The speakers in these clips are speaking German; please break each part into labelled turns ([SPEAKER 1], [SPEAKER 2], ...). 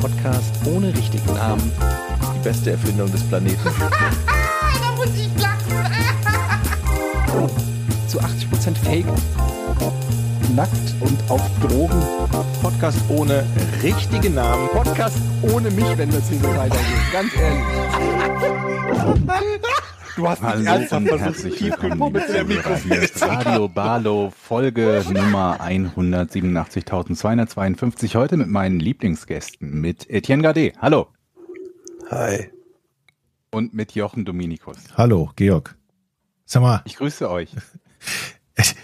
[SPEAKER 1] Podcast ohne richtigen Namen. Die beste Erfindung des Planeten.
[SPEAKER 2] da muss ich lachen.
[SPEAKER 1] Zu 80% Fake.
[SPEAKER 3] Nackt und auf Drogen.
[SPEAKER 1] Podcast ohne richtigen Namen.
[SPEAKER 3] Podcast ohne mich, wenn das hier so weitergeht. Ganz ehrlich. Du hast nicht
[SPEAKER 4] Hallo
[SPEAKER 3] ernsthaft
[SPEAKER 4] und
[SPEAKER 3] versucht,
[SPEAKER 4] herzlich
[SPEAKER 3] tief
[SPEAKER 4] willkommen,
[SPEAKER 3] gekommen
[SPEAKER 4] liebe
[SPEAKER 3] mit der. Mikrofon.
[SPEAKER 4] Hier ist Radio Barlow, Folge Nummer 187.252. Heute mit meinen Lieblingsgästen, mit Etienne Gade. Hallo.
[SPEAKER 3] Hi.
[SPEAKER 4] Und mit Jochen Dominikus.
[SPEAKER 5] Hallo, Georg. Sag mal,
[SPEAKER 4] Ich grüße euch.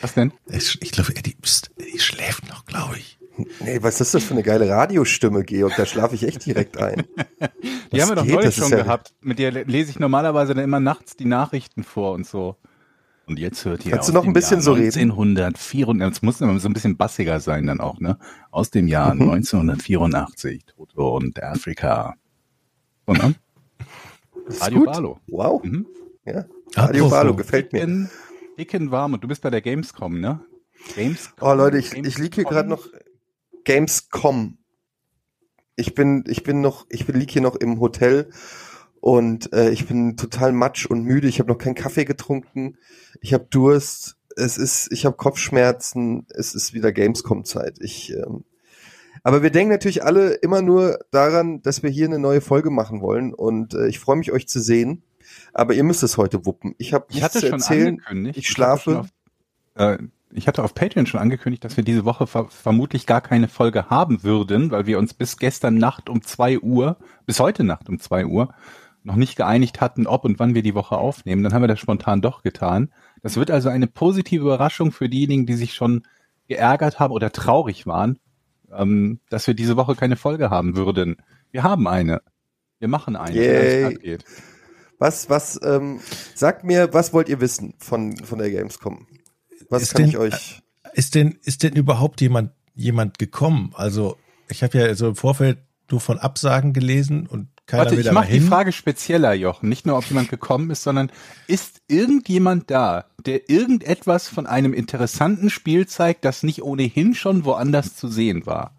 [SPEAKER 4] Was denn?
[SPEAKER 5] ich, ich glaube, Eddie, pst, Eddie schläft noch, glaube ich.
[SPEAKER 3] Nee, was ist das für eine geile Radiostimme, Georg? Da schlafe ich echt direkt ein.
[SPEAKER 4] Die
[SPEAKER 3] Was
[SPEAKER 4] haben wir doch
[SPEAKER 3] geht?
[SPEAKER 4] neulich
[SPEAKER 3] Das
[SPEAKER 4] schon
[SPEAKER 3] ja-
[SPEAKER 4] gehabt. Mit der lese ich normalerweise dann immer nachts die Nachrichten vor und so. Und jetzt hört ihr
[SPEAKER 3] Kannst du noch ein bisschen
[SPEAKER 4] Jahr
[SPEAKER 3] so reden?
[SPEAKER 4] 1984, es muss immer so ein bisschen bassiger sein dann auch, ne? Aus dem Jahr
[SPEAKER 3] Mhm.
[SPEAKER 4] 1984, Toto und Afrika. Und dann?
[SPEAKER 3] Das ist
[SPEAKER 4] Radio
[SPEAKER 3] gut.
[SPEAKER 4] Barlow.
[SPEAKER 3] Wow.
[SPEAKER 4] Mhm.
[SPEAKER 3] Ja.
[SPEAKER 5] Ah,
[SPEAKER 3] Radio Barlow
[SPEAKER 5] so.
[SPEAKER 3] gefällt mir.
[SPEAKER 4] Dicken, dicken warm und du bist bei der Gamescom, ne? Gamescom.
[SPEAKER 3] Oh Leute, ich, ich liege hier gerade noch Gamescom. Ich bin, ich bin noch, ich bin lieg hier noch im Hotel und äh, ich bin total matsch und müde. Ich habe noch keinen Kaffee getrunken. Ich habe Durst. Es ist, ich habe Kopfschmerzen. Es ist wieder Gamescom-Zeit. Ich, ähm, aber wir denken natürlich alle immer nur daran, dass wir hier eine neue Folge machen wollen und äh, ich freue mich, euch zu sehen. Aber ihr müsst es heute wuppen. Ich habe
[SPEAKER 4] Ich hatte
[SPEAKER 3] zu
[SPEAKER 4] schon
[SPEAKER 3] erzählen.
[SPEAKER 4] angekündigt.
[SPEAKER 3] Ich
[SPEAKER 4] hatte
[SPEAKER 3] schlafe.
[SPEAKER 4] schon Auf, äh, ich hatte auf Patreon schon angekündigt, dass wir diese Woche ver vermutlich gar keine Folge haben würden, weil wir uns bis gestern Nacht um zwei Uhr, bis heute Nacht um zwei Uhr, noch nicht geeinigt hatten, ob und wann wir die Woche aufnehmen. Dann haben wir das spontan doch getan. Das wird also eine positive Überraschung für diejenigen, die sich schon geärgert haben oder traurig waren, ähm, dass wir diese Woche keine Folge haben würden. Wir haben eine. Wir machen eine.
[SPEAKER 3] Yay.
[SPEAKER 4] abgeht.
[SPEAKER 3] Was, was, ähm, sagt mir, was wollt ihr wissen von, von der Gamescom? Was
[SPEAKER 5] Ist
[SPEAKER 3] kann
[SPEAKER 5] denn-
[SPEAKER 3] ich euch?
[SPEAKER 5] Ist denn, ist denn überhaupt jemand, jemand gekommen? Also, ich habe ja so im Vorfeld nur von Absagen gelesen und keiner
[SPEAKER 4] Warte,
[SPEAKER 5] will
[SPEAKER 4] ich mache die. Frage spezieller, Jochen. Nicht nur, ob jemand gekommen ist, sondern ist irgendjemand da, der irgendetwas von einem interessanten Spiel zeigt, das nicht ohnehin schon woanders zu sehen war?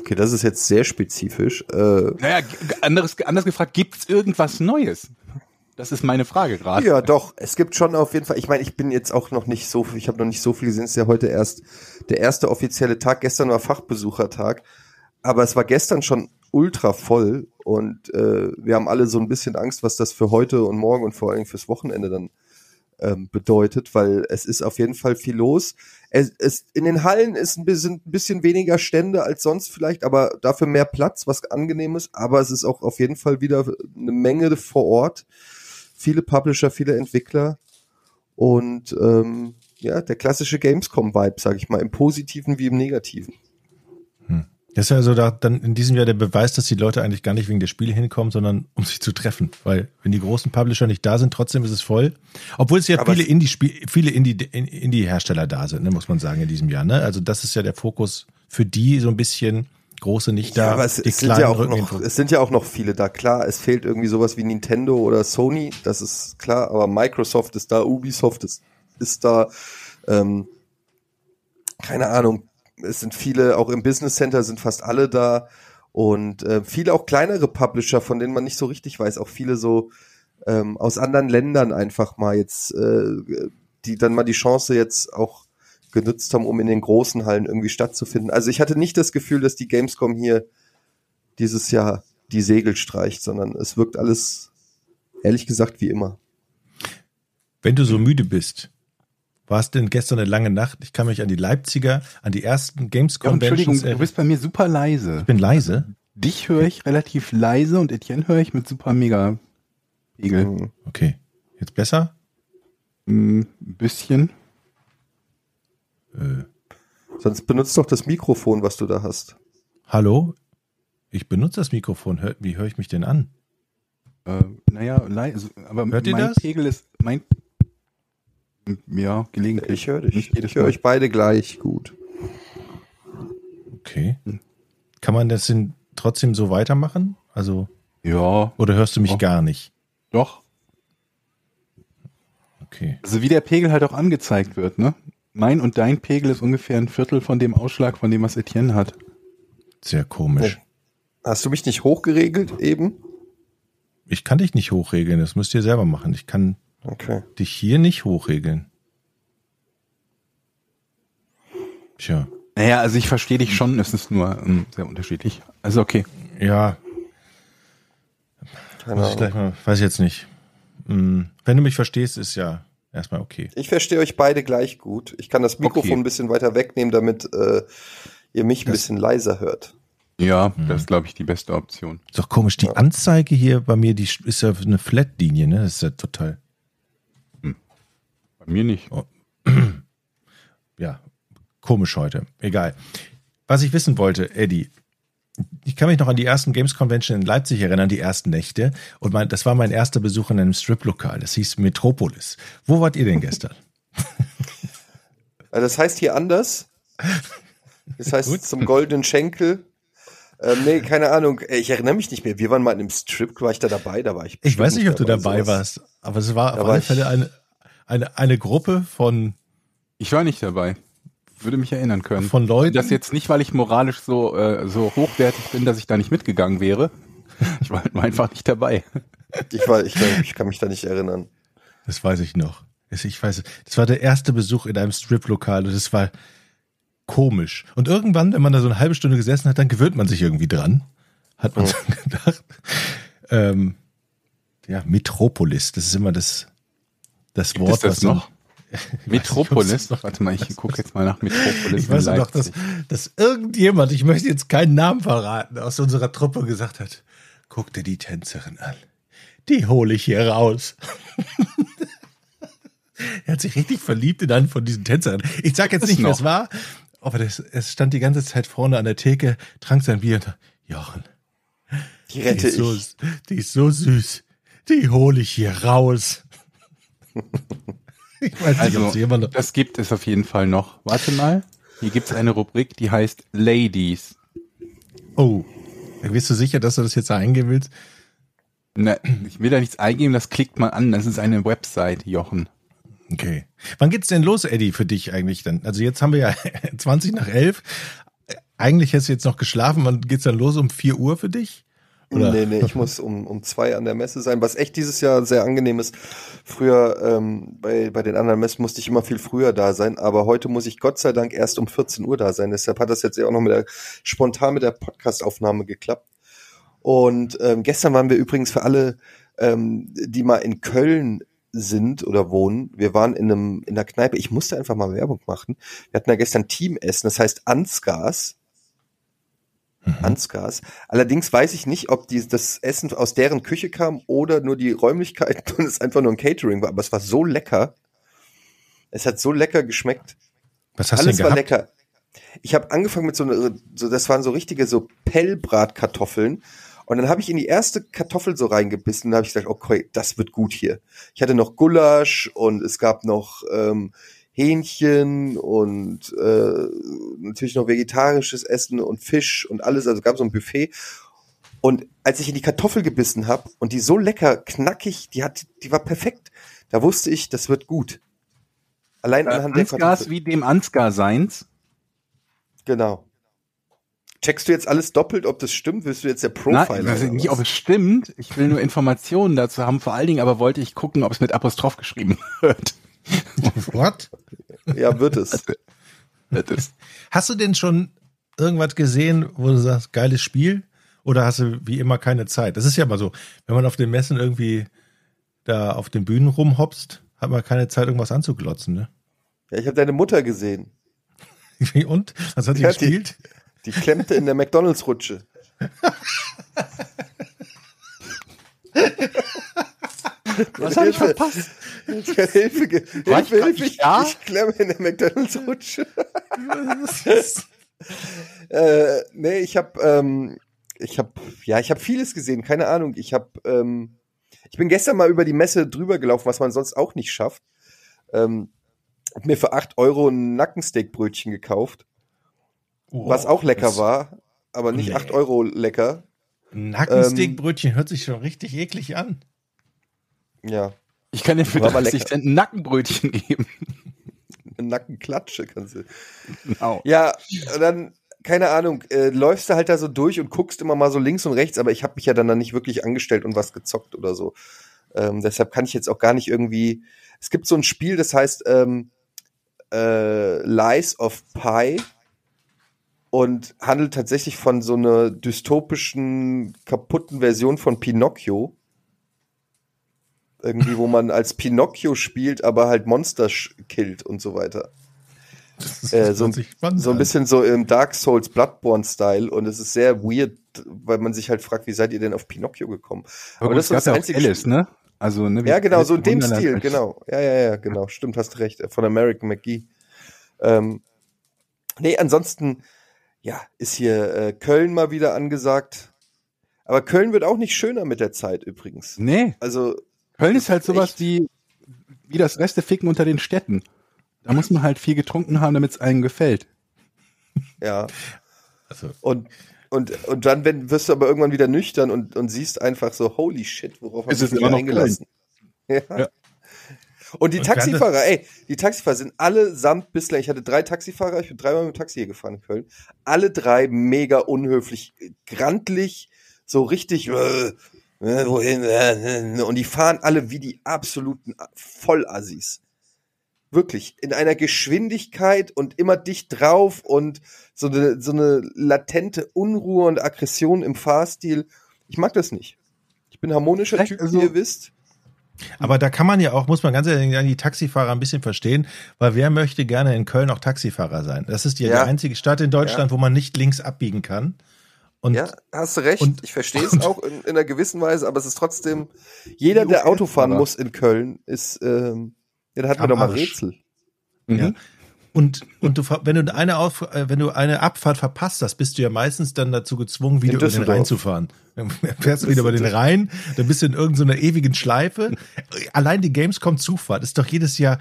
[SPEAKER 3] Okay, das ist jetzt sehr spezifisch. Äh,
[SPEAKER 4] Naja, anderes, anders gefragt, gibt's irgendwas Neues? Das ist meine Frage gerade.
[SPEAKER 3] ja, doch. Es gibt schon auf jeden Fall. Ich meine, ich bin jetzt auch noch nicht so, ich habe noch nicht so viel gesehen. Es ist ja heute erst der erste offizielle Tag. Gestern war Fachbesuchertag, aber es war gestern schon ultra voll und äh, wir haben alle so ein bisschen Angst, was das für heute und morgen und vor allem fürs Wochenende dann ähm, bedeutet, weil es ist auf jeden Fall viel los. Es, es, in den Hallen ist ein bisschen, ein bisschen weniger Stände als sonst vielleicht, aber dafür mehr Platz, was angenehm ist. Aber es ist auch auf jeden Fall wieder eine Menge vor Ort. Viele Publisher, viele Entwickler und ähm, ja, der klassische Gamescom-Vibe, sag ich mal, im Positiven wie im Negativen.
[SPEAKER 5] Das ist ja so da, dann in diesem Jahr der Beweis, dass die Leute eigentlich gar nicht wegen der Spiele hinkommen, sondern um sich zu treffen. Weil wenn die großen Publisher nicht da sind, trotzdem ist es voll. Obwohl es ja
[SPEAKER 3] Aber
[SPEAKER 5] viele Indie-Spiel, viele Indie- Indie-Hersteller da sind, ne, muss man sagen, in diesem Jahr. Ne? Also das ist ja der Fokus für die so ein bisschen große nicht da.
[SPEAKER 3] ja, aber es,
[SPEAKER 5] die
[SPEAKER 3] es sind ja auch noch, es sind ja auch noch viele da. Klar, es fehlt irgendwie sowas wie Nintendo oder Sony, das ist klar, aber Microsoft ist da, Ubisoft ist, ist da, ähm, keine Ahnung, es sind viele, auch im Business Center sind fast alle da und äh, viele auch kleinere Publisher, von denen man nicht so richtig weiß, auch viele so ähm, aus anderen Ländern einfach mal jetzt, äh, die dann mal die Chance jetzt auch genutzt haben, um in den großen Hallen irgendwie stattzufinden. Also ich hatte nicht das Gefühl, dass die Gamescom hier dieses Jahr die Segel streicht, sondern es wirkt alles, ehrlich gesagt, wie immer.
[SPEAKER 5] Wenn du so müde bist, war es denn gestern eine lange Nacht? Ich kann mich an die Leipziger, an die ersten Games
[SPEAKER 4] Ja, Entschuldigung, du bist bei mir super leise.
[SPEAKER 5] ich bin leise.
[SPEAKER 4] Dich höre ich relativ leise und Etienne höre ich mit super mega Pegel.
[SPEAKER 3] Mhm.
[SPEAKER 5] Okay. Jetzt besser?
[SPEAKER 4] Mm, Ein bisschen.
[SPEAKER 5] Äh,
[SPEAKER 3] Sonst benutzt doch das Mikrofon, was du da hast.
[SPEAKER 5] hallo? Ich benutze das Mikrofon. Hör, wie höre ich mich denn an?
[SPEAKER 4] Äh, naja, leise, aber
[SPEAKER 5] Hört ihr
[SPEAKER 4] mein
[SPEAKER 5] das?
[SPEAKER 4] Pegel ist mein ja, gelegentlich.
[SPEAKER 3] Ich höre dich. Ich höre euch beide gleich gut.
[SPEAKER 5] Okay. Kann man das denn trotzdem so weitermachen? Also,
[SPEAKER 4] Ja,
[SPEAKER 5] oder hörst du mich
[SPEAKER 4] Doch.
[SPEAKER 5] gar nicht?
[SPEAKER 4] doch.
[SPEAKER 5] Okay.
[SPEAKER 4] Also wie der Pegel halt auch angezeigt wird, ne? Mein und dein Pegel ist ungefähr ein Viertel von dem Ausschlag, von dem was Etienne hat.
[SPEAKER 5] Sehr komisch.
[SPEAKER 3] Hast du mich nicht hochgeregelt eben?
[SPEAKER 5] Ich kann dich nicht hochregeln, das müsst ihr selber machen. Ich kann
[SPEAKER 3] Okay.
[SPEAKER 5] dich hier nicht hochregeln. Tja,
[SPEAKER 4] Naja, also ich verstehe dich schon, es ist nur ähm, sehr unterschiedlich. Also okay.
[SPEAKER 5] ja,
[SPEAKER 3] Keine
[SPEAKER 5] muss ich gleich mal, weiß ich jetzt nicht. Hm, Wenn du mich verstehst, ist ja erstmal okay.
[SPEAKER 3] Ich verstehe euch beide gleich gut. Ich kann das Mikrofon
[SPEAKER 4] Okay.
[SPEAKER 3] ein bisschen weiter wegnehmen, damit äh, ihr mich ein
[SPEAKER 5] Das-
[SPEAKER 3] bisschen leiser hört.
[SPEAKER 4] Ja, das ist, glaube ich, die beste Option.
[SPEAKER 5] Ist doch komisch, die Anzeige hier bei mir, die ist ja eine Flat-Linie, ne? Das ist ja total,
[SPEAKER 4] Bei mir nicht.
[SPEAKER 5] ja, komisch heute. Egal. Was ich wissen wollte, Eddie, ich kann mich noch an die ersten Games Convention in Leipzig erinnern, die ersten Nächte. Und mein, das war mein erster Besuch in einem Strip-Lokal. Das hieß Metropolis. Wo wart ihr denn gestern?
[SPEAKER 3] Äh, Das heißt hier anders. Das heißt
[SPEAKER 5] Gut.
[SPEAKER 3] zum goldenen Schenkel. Ähm, nee, keine Ahnung. Äh, Ich erinnere mich nicht mehr. Wir waren mal in einem Strip. War ich da dabei? Da war ich.
[SPEAKER 5] Ich weiß nicht, ob du dabei
[SPEAKER 3] sowas.
[SPEAKER 5] warst, aber es war
[SPEAKER 3] Da
[SPEAKER 5] auf
[SPEAKER 3] war
[SPEAKER 5] alle Fälle eine, eine, eine Gruppe von,
[SPEAKER 4] Ich war nicht dabei. Würde mich erinnern können.
[SPEAKER 5] von Leuten.
[SPEAKER 4] Das jetzt nicht, weil ich moralisch so, äh, so hochwertig bin, dass ich da nicht mitgegangen wäre. Ich war halt einfach nicht dabei.
[SPEAKER 3] Ich, war, ich, ich kann mich da nicht erinnern.
[SPEAKER 5] Das weiß ich noch. Das- Ich weiß, das war der erste Besuch in einem Strip-Lokal und das war komisch. Und irgendwann, wenn man da so eine halbe Stunde gesessen hat, dann gewöhnt man sich irgendwie dran. Hat man so gedacht. Ähm, ja, Metropolis, das ist immer das, das
[SPEAKER 4] Gibt
[SPEAKER 5] Wort,
[SPEAKER 4] es das
[SPEAKER 5] was
[SPEAKER 4] noch?
[SPEAKER 5] Nicht,
[SPEAKER 4] Metropolis?
[SPEAKER 5] noch
[SPEAKER 4] Warte mal, ich gucke jetzt mal nach Metropolis.
[SPEAKER 5] Ich weiß
[SPEAKER 4] in
[SPEAKER 5] noch, dass, dass irgendjemand, ich möchte jetzt keinen Namen verraten, aus unserer Truppe gesagt hat, guck dir die Tänzerin an. Die hole ich hier raus. er hat sich richtig verliebt in einen von diesen Tänzerinnen. Ich sag jetzt
[SPEAKER 4] Das
[SPEAKER 5] nicht, wer es war, aber das, es stand die ganze Zeit vorne an der Theke, trank sein Bier und Jochen,
[SPEAKER 3] Die
[SPEAKER 5] die
[SPEAKER 3] rette
[SPEAKER 5] so,
[SPEAKER 3] ich.
[SPEAKER 5] die ist so süß. Die hole ich hier raus. ich weiß nicht, ob
[SPEAKER 4] Also,
[SPEAKER 5] jemand
[SPEAKER 4] das gibt es auf jeden Fall noch. Warte mal. Hier gibt es eine Rubrik, die heißt Ladies.
[SPEAKER 5] Oh. Bist du sicher, dass du das jetzt eingeben willst?
[SPEAKER 4] Na, ich will da nichts eingeben, das klickt man an. Das ist eine Website, Jochen.
[SPEAKER 5] Okay. Wann geht's denn los, Eddie, für dich eigentlich dann? Also jetzt haben wir ja 20 nach 11. Eigentlich hättest du jetzt noch geschlafen. Wann geht's dann los? Um 4 Uhr für dich? Oder?
[SPEAKER 3] Nee, nee, ich muss um, um zwei an der Messe sein, was echt dieses Jahr sehr angenehm ist. Früher ähm, bei, bei den anderen Messen musste ich immer viel früher da sein, aber heute muss ich Gott sei Dank erst um 14 Uhr da sein. Deshalb hat das jetzt ja auch noch mit der, spontan mit der Podcast-Aufnahme geklappt. Und ähm, gestern waren wir übrigens für alle, ähm, die mal in Köln sind oder wohnen. Wir waren in einem in der Kneipe. Ich musste einfach mal Werbung machen. Wir hatten da gestern Teamessen. Das heißt Ansgars. Ansgars. Allerdings weiß ich nicht, ob die, das Essen aus deren Küche kam oder nur die Räumlichkeiten und es einfach nur ein Catering war. Aber es war so lecker. Es hat so lecker geschmeckt.
[SPEAKER 5] Was hast
[SPEAKER 3] Alles
[SPEAKER 5] du
[SPEAKER 3] war
[SPEAKER 5] denn gehabt?
[SPEAKER 3] lecker. Ich habe angefangen mit so, einer, so, das waren so richtige so Pellbratkartoffeln. Und dann habe ich in die erste Kartoffel so reingebissen und habe ich gesagt, okay, das wird gut hier. Ich hatte noch Gulasch und es gab noch ähm, Hähnchen und äh, natürlich noch vegetarisches Essen und Fisch und alles. Also gab so ein Buffet. Und als ich in die Kartoffel gebissen habe und die so lecker knackig, die hat, die war perfekt. Da wusste ich, das wird gut. Allein anhand der
[SPEAKER 4] Ansgars
[SPEAKER 3] Kartoffel.
[SPEAKER 4] wie dem Ansgar seins.
[SPEAKER 3] Genau. Checkst du jetzt alles doppelt, ob das stimmt? Willst du jetzt der
[SPEAKER 4] Nein,
[SPEAKER 3] Profiler?
[SPEAKER 4] also
[SPEAKER 3] oder
[SPEAKER 4] nicht, ob es stimmt. Ich will nur Informationen dazu haben. Vor allen Dingen aber wollte ich gucken, ob es mit Apostroph geschrieben wird.
[SPEAKER 5] What?
[SPEAKER 3] ja, wird es.
[SPEAKER 4] Das ist,
[SPEAKER 5] Hast du denn schon irgendwas gesehen, wo du sagst, geiles Spiel? Oder hast du wie immer keine Zeit? Das ist ja mal so, wenn man auf den Messen irgendwie da auf den Bühnen rumhopst, hat man keine Zeit, irgendwas anzuglotzen, ne?
[SPEAKER 3] Ja, ich habe deine Mutter gesehen.
[SPEAKER 5] Und? Was hat sie
[SPEAKER 3] Ja, die-
[SPEAKER 5] gespielt?
[SPEAKER 3] Die klemmte in der McDonalds-Rutsche.
[SPEAKER 4] was habe ich verpasst?
[SPEAKER 3] Hilfe,
[SPEAKER 4] War ich
[SPEAKER 3] Hilfe, Hilfe, ich,
[SPEAKER 4] da?
[SPEAKER 3] ich klemme in der McDonalds-Rutsche. äh, nee, ich habe, ähm, ich habe, ja, ich habe vieles gesehen, keine Ahnung. Ich habe, ähm, ich bin gestern mal über die Messe drüber gelaufen, was man sonst auch nicht schafft. Ähm, hab mir für 8 Euro ein Nackensteakbrötchen gekauft, was auch lecker war, aber nicht
[SPEAKER 5] Nee.
[SPEAKER 3] 8 Euro lecker.
[SPEAKER 5] Nackensteakbrötchen hört sich schon richtig eklig an.
[SPEAKER 3] Ja,
[SPEAKER 4] Ich kann dir für
[SPEAKER 3] War aber
[SPEAKER 4] 30
[SPEAKER 3] lecker.
[SPEAKER 4] Cent ein Nackenbrötchen geben.
[SPEAKER 3] eine Nackenklatsche kannst du.
[SPEAKER 4] Genau.
[SPEAKER 3] Ja, und dann keine Ahnung, äh, läufst du halt da so durch und guckst immer mal so links und rechts, aber ich habe mich ja dann, dann nicht wirklich angestellt und was gezockt oder so. Ähm, deshalb kann ich jetzt auch gar nicht irgendwie. Es gibt so ein Spiel, das heißt ähm, äh, Lies of Pi und handelt tatsächlich von so einer dystopischen, kaputten Version von Pinocchio. Irgendwie, wo man als Pinocchio spielt, aber halt Monster killt und so weiter.
[SPEAKER 5] Das
[SPEAKER 3] Äh, so,
[SPEAKER 5] spannend
[SPEAKER 3] so ein bisschen so im Dark Souls Bloodborne-Style und es ist sehr weird, weil man sich halt fragt, wie seid ihr denn auf Pinocchio gekommen?
[SPEAKER 4] Aber,
[SPEAKER 3] das
[SPEAKER 4] gut,
[SPEAKER 3] ist das
[SPEAKER 4] ja auch
[SPEAKER 3] einzige
[SPEAKER 4] Alice, ne? Also, ne? wie
[SPEAKER 3] Ja, genau,
[SPEAKER 4] Alice
[SPEAKER 3] so in dem
[SPEAKER 4] Wunderland
[SPEAKER 3] Stil, genau. Ja, ja, ja, genau. Stimmt, hast recht. Von American McGee. Ähm, nee, ansonsten, ja, ist hier äh, Köln mal wieder angesagt. Aber Köln wird auch nicht schöner mit der Zeit übrigens.
[SPEAKER 4] Nee,
[SPEAKER 3] Also,
[SPEAKER 4] Köln ist halt sowas
[SPEAKER 3] echt-
[SPEAKER 4] wie, wie das Resteficken unter den Städten. Da muss man halt viel getrunken haben, damit es einem gefällt.
[SPEAKER 3] ja.
[SPEAKER 5] Also,
[SPEAKER 3] Und, und, und dann wenn, wirst du aber irgendwann wieder nüchtern und, und siehst einfach so, holy shit, worauf
[SPEAKER 4] Es
[SPEAKER 3] hab ich
[SPEAKER 4] ist
[SPEAKER 3] mich
[SPEAKER 4] immer noch
[SPEAKER 3] eingelassen. Ja.
[SPEAKER 4] Ja.
[SPEAKER 3] Und die
[SPEAKER 5] Und
[SPEAKER 3] Taxifahrer, ey, die Taxifahrer sind allesamt bislang, ich hatte drei Taxifahrer, ich bin dreimal mit dem Taxi hier gefahren in Köln, alle drei mega unhöflich, grantlich, so richtig, äh, äh, wohin, äh, äh, und die fahren alle wie die absoluten Vollassis. Wirklich, in einer Geschwindigkeit und immer dicht drauf und so eine, so eine latente Unruhe und Aggression im Fahrstil. Ich mag das nicht. Ich bin harmonischer
[SPEAKER 4] Vielleicht
[SPEAKER 3] Typ,
[SPEAKER 4] also-
[SPEAKER 3] wie ihr wisst.
[SPEAKER 5] aber da kann man ja auch, muss man ganz ehrlich sagen, die Taxifahrer ein bisschen verstehen, weil wer möchte gerne in Köln auch Taxifahrer sein? Das ist ja,
[SPEAKER 3] Ja.
[SPEAKER 5] die einzige Stadt in Deutschland, wo man nicht links abbiegen kann. Und
[SPEAKER 3] Ja, hast du recht.
[SPEAKER 5] und-
[SPEAKER 3] ich verstehe es auch in, in einer gewissen Weise, aber es ist trotzdem, jeder, der
[SPEAKER 4] Okay,
[SPEAKER 3] Auto fahren muss in Köln, ist, ähm, ja, da hat man
[SPEAKER 5] Am
[SPEAKER 3] doch mal. Rätsel.
[SPEAKER 4] Mhm.
[SPEAKER 5] Ja. Und, und du, wenn du eine auf, äh, wenn du eine Abfahrt verpasst hast, bist du ja meistens dann dazu gezwungen, wieder über den. Rhein zu fahren. Dann fährst du wieder über den Rhein, dann bist du in irgendeiner ewigen Schleife. Allein die Gamescom-Zufahrt ist doch jedes Jahr.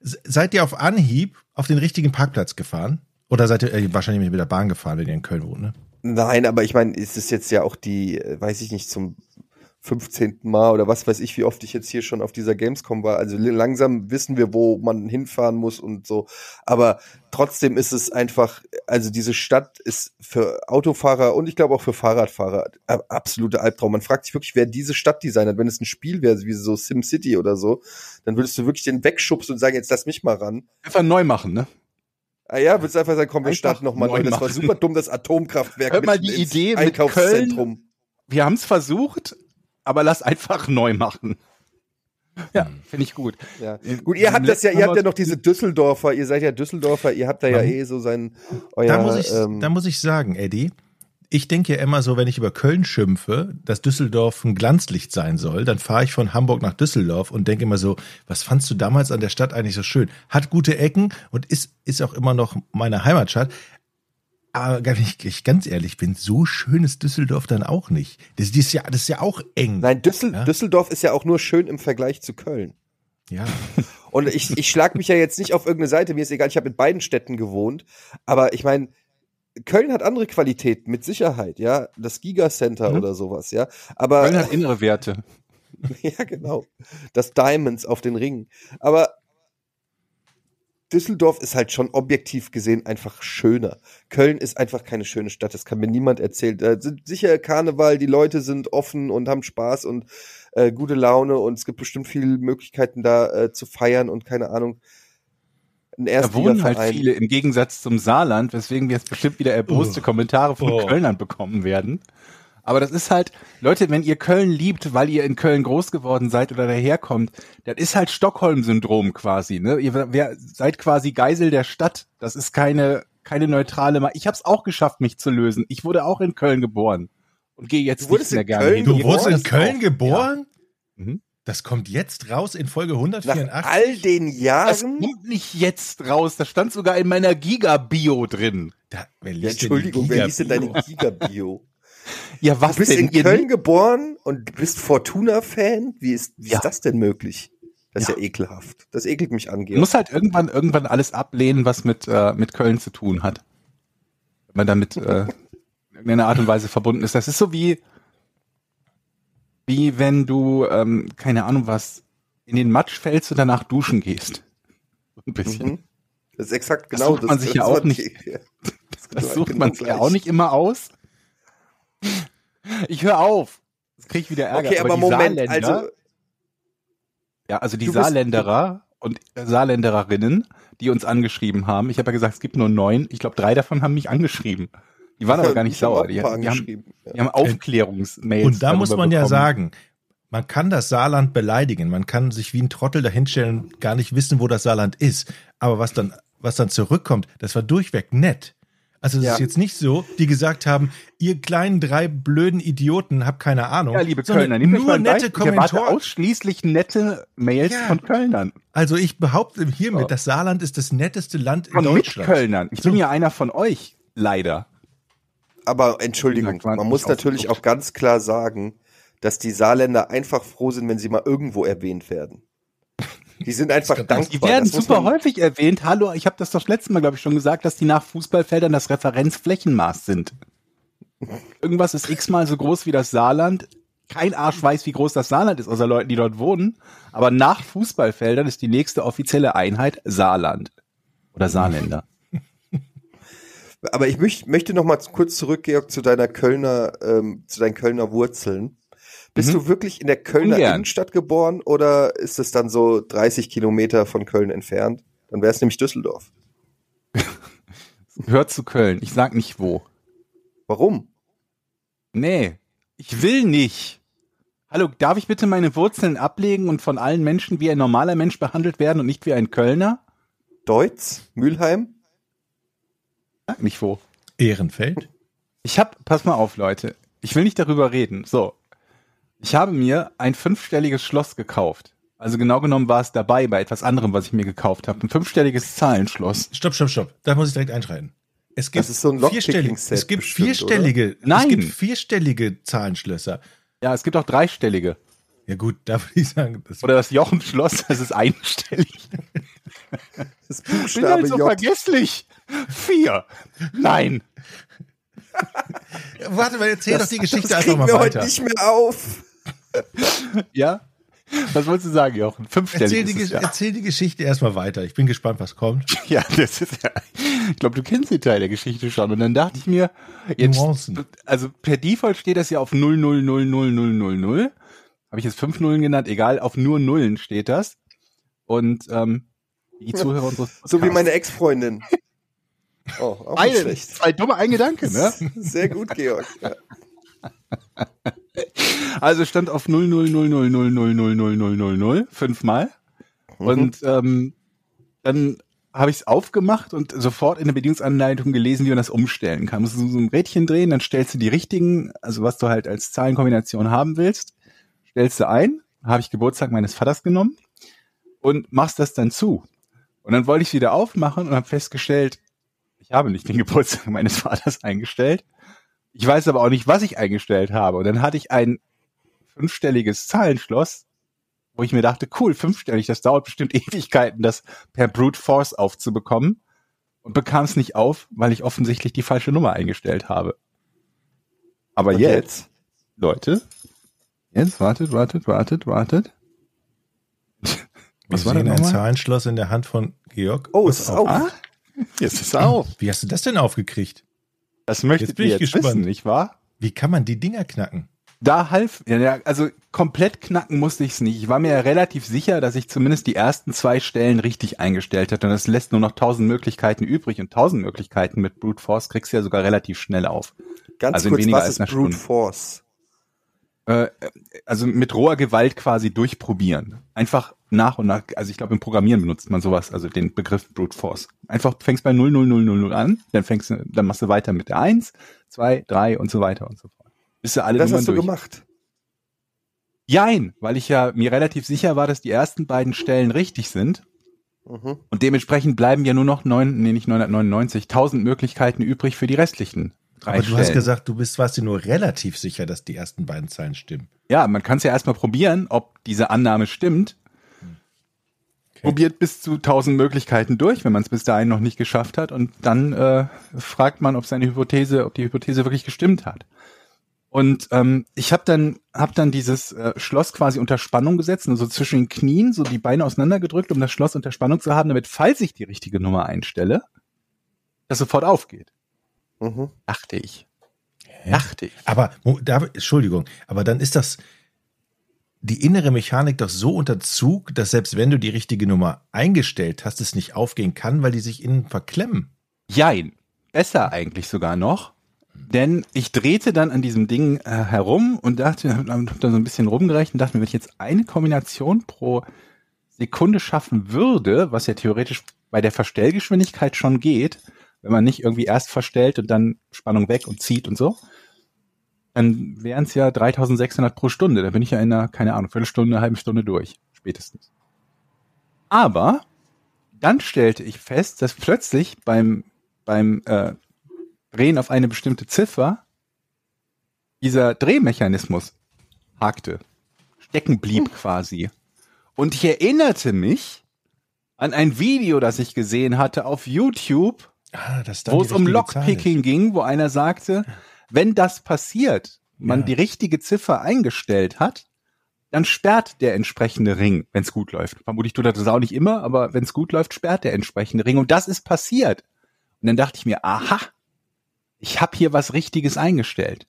[SPEAKER 5] Se- Seid ihr auf Anhieb auf den richtigen Parkplatz gefahren? Oder seid ihr äh, wahrscheinlich mit der Bahn gefahren, wenn ihr in Köln wohnt, ne?
[SPEAKER 3] Nein, aber ich meine, es ist jetzt ja auch die, äh, weiß ich nicht, zum 15. Mal oder was weiß ich, wie oft ich jetzt hier schon auf dieser Gamescom war. Also langsam wissen wir, wo man hinfahren muss und so. Aber trotzdem ist es einfach, also diese Stadt ist für Autofahrer und ich glaube auch für Fahrradfahrer a- absolute Albtraum. Man fragt sich wirklich, wer diese Stadt designt. Wenn es ein Spiel wäre, wie so SimCity oder so, dann würdest du wirklich den wegschubsen und sagen, jetzt lass mich mal ran.
[SPEAKER 4] Einfach neu machen, ne?
[SPEAKER 3] Ah ja, würdest einfach sagen, komm, wir starten nochmal
[SPEAKER 4] neu.
[SPEAKER 3] Das war super dumm, das Atomkraftwerk
[SPEAKER 4] Hört mal die Idee mit
[SPEAKER 3] Einkaufszentrum.
[SPEAKER 4] Wir haben es versucht, aber lass einfach neu machen. Ja, finde ich gut.
[SPEAKER 3] Ja. Gut, ihr habt das ja, ihr habt ja noch diese Düsseldorfer, ihr seid ja Düsseldorfer, ihr habt da ja
[SPEAKER 5] Da-
[SPEAKER 3] eh so sein, euer,
[SPEAKER 5] da, muss ich,
[SPEAKER 3] ähm,
[SPEAKER 5] da muss ich sagen, Eddie, ich denke ja immer so, wenn ich über Köln schimpfe, dass Düsseldorf ein Glanzlicht sein soll, dann fahre ich von Hamburg nach Düsseldorf und denke immer so, was fandst du damals an der Stadt eigentlich so schön? Hat gute Ecken und ist, ist auch immer noch meine Heimatstadt. Aber wenn ich, ich ganz ehrlich bin, so schön ist Düsseldorf dann auch nicht. Das, das, ist, ja, das ist ja auch eng.
[SPEAKER 3] nein, Düssel,
[SPEAKER 5] Ja?
[SPEAKER 3] Düsseldorf ist ja auch nur schön im Vergleich zu Köln.
[SPEAKER 5] Ja.
[SPEAKER 3] Und ich, ich schlag mich ja jetzt nicht auf irgendeine Seite, mir ist egal, ich habe in beiden Städten gewohnt, aber ich meine, Köln hat andere Qualitäten, mit Sicherheit, ja, das Gigacenter
[SPEAKER 5] Mhm.
[SPEAKER 3] oder sowas, ja, aber
[SPEAKER 4] Köln hat innere Werte.
[SPEAKER 3] Ja, genau. Das Diamonds auf den Ringen. Aber Düsseldorf ist halt schon objektiv gesehen einfach schöner. Köln ist einfach keine schöne Stadt. Das kann mir niemand erzählen. Da sind sicher Karneval, die Leute sind offen und haben Spaß und äh, gute Laune und es gibt bestimmt viele Möglichkeiten da äh, zu feiern und keine Ahnung. Ein
[SPEAKER 4] Da wohnen halt viele im Gegensatz zum Saarland, weswegen wir jetzt bestimmt wieder erboste
[SPEAKER 5] Oh.
[SPEAKER 4] Kommentare von
[SPEAKER 5] Oh.
[SPEAKER 4] Kölnern bekommen werden. Aber das ist halt, Leute, wenn ihr Köln liebt, weil ihr in Köln groß geworden seid oder daherkommt, das ist halt Stockholm-Syndrom quasi. Ne? Ihr wer, seid quasi Geisel der Stadt. Das ist keine, keine neutrale. Ma ich habe es auch geschafft, mich zu lösen. Ich wurde auch in Köln geboren und gehe jetzt nicht mehr
[SPEAKER 3] in
[SPEAKER 4] gerne
[SPEAKER 3] Köln
[SPEAKER 4] hin.
[SPEAKER 5] Du wurdest in Köln geboren?
[SPEAKER 4] Ja. Mhm.
[SPEAKER 5] Das kommt jetzt raus in Folge
[SPEAKER 3] Nach
[SPEAKER 5] 184.
[SPEAKER 3] all den
[SPEAKER 4] Das
[SPEAKER 3] Jahren.
[SPEAKER 4] kommt nicht jetzt raus. Das stand sogar in meiner Giga-Bio drin.
[SPEAKER 5] Da, wer
[SPEAKER 3] Ja,
[SPEAKER 5] liest denn
[SPEAKER 3] Entschuldigung, wer liest denn deine Giga-Bio?
[SPEAKER 4] Ja, was
[SPEAKER 3] Du bist
[SPEAKER 4] denn?
[SPEAKER 3] in
[SPEAKER 4] Ihr
[SPEAKER 3] Köln geboren und bist Fortuna-Fan? Wie ist, wie
[SPEAKER 4] Ja.
[SPEAKER 3] ist das denn möglich? Das ist
[SPEAKER 4] Ja.
[SPEAKER 3] ja, ekelhaft. Das ekelt mich an, Georg.
[SPEAKER 4] muss halt irgendwann irgendwann alles ablehnen, was mit äh, mit Köln zu tun hat. Wenn man damit äh, in irgendeiner Art und Weise verbunden ist. Das ist so wie wie wenn du ähm, keine Ahnung was in den Matsch fällst und danach duschen gehst. So Ein bisschen.
[SPEAKER 3] Mhm. Das ist exakt
[SPEAKER 4] Das
[SPEAKER 3] genau
[SPEAKER 4] sucht man sich ja auch nicht.
[SPEAKER 3] Ja,
[SPEAKER 4] Das sucht
[SPEAKER 3] genau
[SPEAKER 4] man sich ja auch nicht immer aus. Ich höre auf. Das kriege ich wieder Ärger.
[SPEAKER 3] Okay, aber,
[SPEAKER 4] die
[SPEAKER 3] Moment,
[SPEAKER 4] Saarländer,
[SPEAKER 3] also
[SPEAKER 4] ja, also die Saarländerer und Saarländerinnen, die uns angeschrieben haben. Ich habe ja gesagt, es gibt nur neun. Ich glaube, drei davon haben mich angeschrieben. Die waren aber gar nicht sauer. Die, die, haben.
[SPEAKER 3] Ja.
[SPEAKER 4] die haben Aufklärungsmails.
[SPEAKER 5] Und da muss man ja
[SPEAKER 4] bekommen.
[SPEAKER 5] sagen, man kann das Saarland beleidigen. Man kann sich wie ein Trottel dahinstellen und gar nicht wissen, wo das Saarland ist. Aber was dann, was dann zurückkommt, das war durchweg nett. Also es
[SPEAKER 3] Ja.
[SPEAKER 5] ist jetzt nicht so, die gesagt haben, ihr kleinen drei blöden Idioten, habt keine Ahnung.
[SPEAKER 4] Ja, liebe Kölner, nehmt
[SPEAKER 5] nur nette
[SPEAKER 4] Beispiel. Ich erwarte
[SPEAKER 5] Kommentare.
[SPEAKER 4] ausschließlich nette Mails
[SPEAKER 5] Ja.
[SPEAKER 4] von Kölnern.
[SPEAKER 5] Also ich behaupte hiermit,
[SPEAKER 4] Ja.
[SPEAKER 5] das Saarland ist das netteste Land in
[SPEAKER 4] Von
[SPEAKER 5] Deutschland.
[SPEAKER 4] Mitkölnern. Ich bin ja einer von euch, leider.
[SPEAKER 3] Aber Entschuldigung,
[SPEAKER 4] Wie sagt man,
[SPEAKER 3] muss natürlich auch ganz klar sagen, dass die Saarländer einfach froh sind, wenn sie mal irgendwo erwähnt werden. Die sind einfach dankbar.
[SPEAKER 4] Die werden
[SPEAKER 3] das
[SPEAKER 4] super häufig erwähnt. Hallo, ich habe das das letzte Mal, glaube ich, schon gesagt, dass die nach Fußballfeldern das Referenzflächenmaß sind. Irgendwas ist x-mal so groß wie das Saarland. Kein Arsch weiß, wie groß das Saarland ist, außer Leuten, die dort wohnen. Aber nach Fußballfeldern ist die nächste offizielle Einheit Saarland. Oder Saarländer.
[SPEAKER 3] Aber ich möcht, möchte noch mal kurz zurück, Georg, zu deiner Kölner, ähm, zu deinen Kölner Wurzeln. Bist
[SPEAKER 4] Mhm.
[SPEAKER 3] du wirklich in der Kölner
[SPEAKER 4] Ungern.
[SPEAKER 3] Innenstadt geboren oder ist es dann so 30 Kilometer von Köln entfernt? Dann wäre es nämlich Düsseldorf.
[SPEAKER 4] Hört zu Köln. Ich sag nicht wo.
[SPEAKER 3] Warum?
[SPEAKER 4] Nee, ich will nicht. Hallo, darf ich bitte meine Wurzeln ablegen und von allen Menschen wie ein normaler Mensch behandelt werden und nicht wie ein Kölner?
[SPEAKER 3] Deutz? Mülheim?
[SPEAKER 4] Sag nicht wo.
[SPEAKER 5] Ehrenfeld.
[SPEAKER 4] Ich hab, pass mal auf, Leute. Ich will nicht darüber reden. So. Ich habe mir ein fünfstelliges Schloss gekauft. Also genau genommen war es dabei bei etwas anderem, was ich mir gekauft habe. Ein fünfstelliges Zahlenschloss.
[SPEAKER 5] Stopp, stopp, stopp. Da muss ich direkt einschreiten. Es gibt
[SPEAKER 3] Das ist so ein
[SPEAKER 5] vierstellige, es gibt
[SPEAKER 3] bestimmt,
[SPEAKER 5] vierstellige, es
[SPEAKER 4] Nein.
[SPEAKER 5] gibt vierstellige Zahlenschlösser.
[SPEAKER 4] Ja, es gibt auch dreistellige.
[SPEAKER 5] Ja gut, da würde ich sagen, das
[SPEAKER 4] Oder das Jochen-Schloss, das ist einstellig.
[SPEAKER 3] Das
[SPEAKER 4] Bin
[SPEAKER 3] Buchstabe
[SPEAKER 4] halt so
[SPEAKER 3] J.
[SPEAKER 4] vergesslich. Vier. Nein.
[SPEAKER 5] Warte mal, erzähl doch die Geschichte
[SPEAKER 3] das
[SPEAKER 5] einfach
[SPEAKER 3] kriegen
[SPEAKER 5] mal
[SPEAKER 3] wir heute
[SPEAKER 5] weiter.
[SPEAKER 3] nicht mehr auf.
[SPEAKER 4] Ja? Was wolltest du sagen, Jochen? Fünfstellig
[SPEAKER 5] Erzähl die,
[SPEAKER 4] es, ja.
[SPEAKER 5] erzähl die Geschichte erstmal weiter. Ich bin gespannt, was kommt.
[SPEAKER 4] Ja, das ist ja. Ich glaube, du kennst den Teil der Geschichte schon. Und dann dachte ich mir, jetzt,
[SPEAKER 5] Nuancen.
[SPEAKER 4] also per Default steht das ja auf 0, 0, 0, 0, 0, 0, 0. Habe ich jetzt fünf Nullen genannt? Egal, auf nur Nullen steht das. Und ähm, die Zuhörer unseres
[SPEAKER 3] So wie meine Ex-Freundin. Oh, auch nicht
[SPEAKER 4] Beide,
[SPEAKER 3] schlecht.
[SPEAKER 4] zwei dumme ein Gedanke, ne?
[SPEAKER 3] Sehr gut, Georg. Ja.
[SPEAKER 4] Also stand auf 0, 0, 0, 0, 0, 0, 0, 0, 0, 0, 0, fünfmal. Und ähm, dann habe ich es aufgemacht und sofort in der Bedienungsanleitung gelesen, wie man das umstellen kann. Du musst so ein Rädchen drehen, dann stellst du die richtigen, also was du halt als Zahlenkombination haben willst, stellst du ein, habe ich Geburtstag meines Vaters genommen und machst das dann zu. Und dann wollte ich es wieder aufmachen und habe festgestellt, ich habe nicht den Geburtstag meines Vaters eingestellt. Ich weiß aber auch nicht, was ich eingestellt habe. Und dann hatte ich ein fünfstelliges Zahlenschloss, wo ich mir dachte, cool, fünfstellig, das dauert bestimmt Ewigkeiten, das per Brute Force aufzubekommen. Und bekam es nicht auf, weil ich offensichtlich die falsche Nummer eingestellt habe. Aber
[SPEAKER 3] Und
[SPEAKER 4] jetzt, Leute, jetzt wartet, wartet, wartet, wartet.
[SPEAKER 5] Wir
[SPEAKER 4] Was war da
[SPEAKER 5] sehen ein? Zahlenschloss in der Hand von Georg.
[SPEAKER 3] Oh, es ist
[SPEAKER 5] auf?
[SPEAKER 3] auf.
[SPEAKER 4] Jetzt ist es auf.
[SPEAKER 5] Wie hast du das denn aufgekriegt?
[SPEAKER 4] Das möchtet
[SPEAKER 5] Jetzt bin ich
[SPEAKER 4] jetzt
[SPEAKER 5] gespannt.
[SPEAKER 4] wissen, nicht wahr?
[SPEAKER 5] Wie kann man die Dinger knacken?
[SPEAKER 4] Da half, ja, ja, also komplett knacken musste ich es nicht. Ich war mir ja relativ sicher, dass ich zumindest die ersten zwei Stellen richtig eingestellt hatte. Und das lässt nur noch tausend Möglichkeiten übrig. Und tausend Möglichkeiten mit Brute Force kriegst du ja sogar relativ schnell auf.
[SPEAKER 3] Ganz
[SPEAKER 4] Also in
[SPEAKER 3] kurz,
[SPEAKER 4] weniger
[SPEAKER 3] was
[SPEAKER 4] als
[SPEAKER 3] ist
[SPEAKER 4] einer
[SPEAKER 3] Brute
[SPEAKER 4] Stunde.
[SPEAKER 3] Force?
[SPEAKER 4] Äh, also mit roher Gewalt quasi durchprobieren. Einfach nach und nach, also ich glaube im Programmieren benutzt man sowas, also den Begriff Brute Force. Einfach fängst bei 0, 0, 0, 0, 0 an, dann fängst du, dann machst du weiter mit der 1, 2, 3 und so weiter und so fort. Bis du alle
[SPEAKER 3] Das hast du
[SPEAKER 4] durch.
[SPEAKER 3] gemacht.
[SPEAKER 4] Jein, weil ich ja mir relativ sicher war, dass die ersten beiden Stellen richtig sind.
[SPEAKER 3] Mhm.
[SPEAKER 4] Und dementsprechend bleiben ja nur noch neun, nee, nicht 999, 1000 Möglichkeiten übrig für die restlichen drei
[SPEAKER 5] Aber du
[SPEAKER 4] Stellen.
[SPEAKER 5] hast gesagt, du bist warst dir nur relativ sicher, dass die ersten beiden Zahlen stimmen.
[SPEAKER 4] ja, man kann es ja erstmal probieren, ob diese Annahme stimmt. Probiert bis zu 1000 Möglichkeiten durch, wenn man es bis dahin noch nicht geschafft hat. Und dann äh, fragt man, ob seine Hypothese, ob die Hypothese wirklich gestimmt hat. Und ähm, ich habe dann, hab dann dieses äh, Schloss quasi unter Spannung gesetzt, also zwischen den Knien, so die Beine auseinandergedrückt, um das Schloss unter Spannung zu haben, damit, falls ich die richtige Nummer einstelle, das sofort aufgeht.
[SPEAKER 3] Mhm.
[SPEAKER 4] Dachte ich.
[SPEAKER 5] Hä?
[SPEAKER 4] Dachte ich.
[SPEAKER 5] Aber, da, Entschuldigung, aber dann ist das die innere Mechanik doch so unter Zug, dass selbst wenn du die richtige Nummer eingestellt hast, es nicht aufgehen kann, weil die sich innen verklemmen.
[SPEAKER 4] Jein. Besser eigentlich sogar noch. Denn ich drehte dann an diesem Ding äh, herum und dachte, hab dann so ein bisschen rumgerechnet und dachte mir, wenn ich jetzt eine Kombination pro Sekunde schaffen würde, was ja theoretisch bei der Verstellgeschwindigkeit schon geht, wenn man nicht irgendwie erst verstellt und dann Spannung weg und zieht und so, dann wären es ja 3600 pro Stunde. Da bin ich ja in einer, keine Ahnung, Viertelstunde, halbe Stunde durch, spätestens. Aber dann stellte ich fest, dass plötzlich beim, beim äh, Drehen auf eine bestimmte Ziffer dieser Drehmechanismus hakte, stecken blieb quasi. Und ich erinnerte mich an ein Video, das ich gesehen hatte auf YouTube,
[SPEAKER 5] Ah,
[SPEAKER 4] wo es um Lockpicking ging, wo einer sagte, wenn das passiert, man
[SPEAKER 5] Ja.
[SPEAKER 4] die richtige Ziffer eingestellt hat, dann sperrt der entsprechende Ring, wenn es gut läuft. Vermutlich tut er das auch nicht immer, aber wenn es gut läuft, sperrt der entsprechende Ring. Und das ist passiert. Und dann dachte ich mir, aha, ich habe hier was Richtiges eingestellt.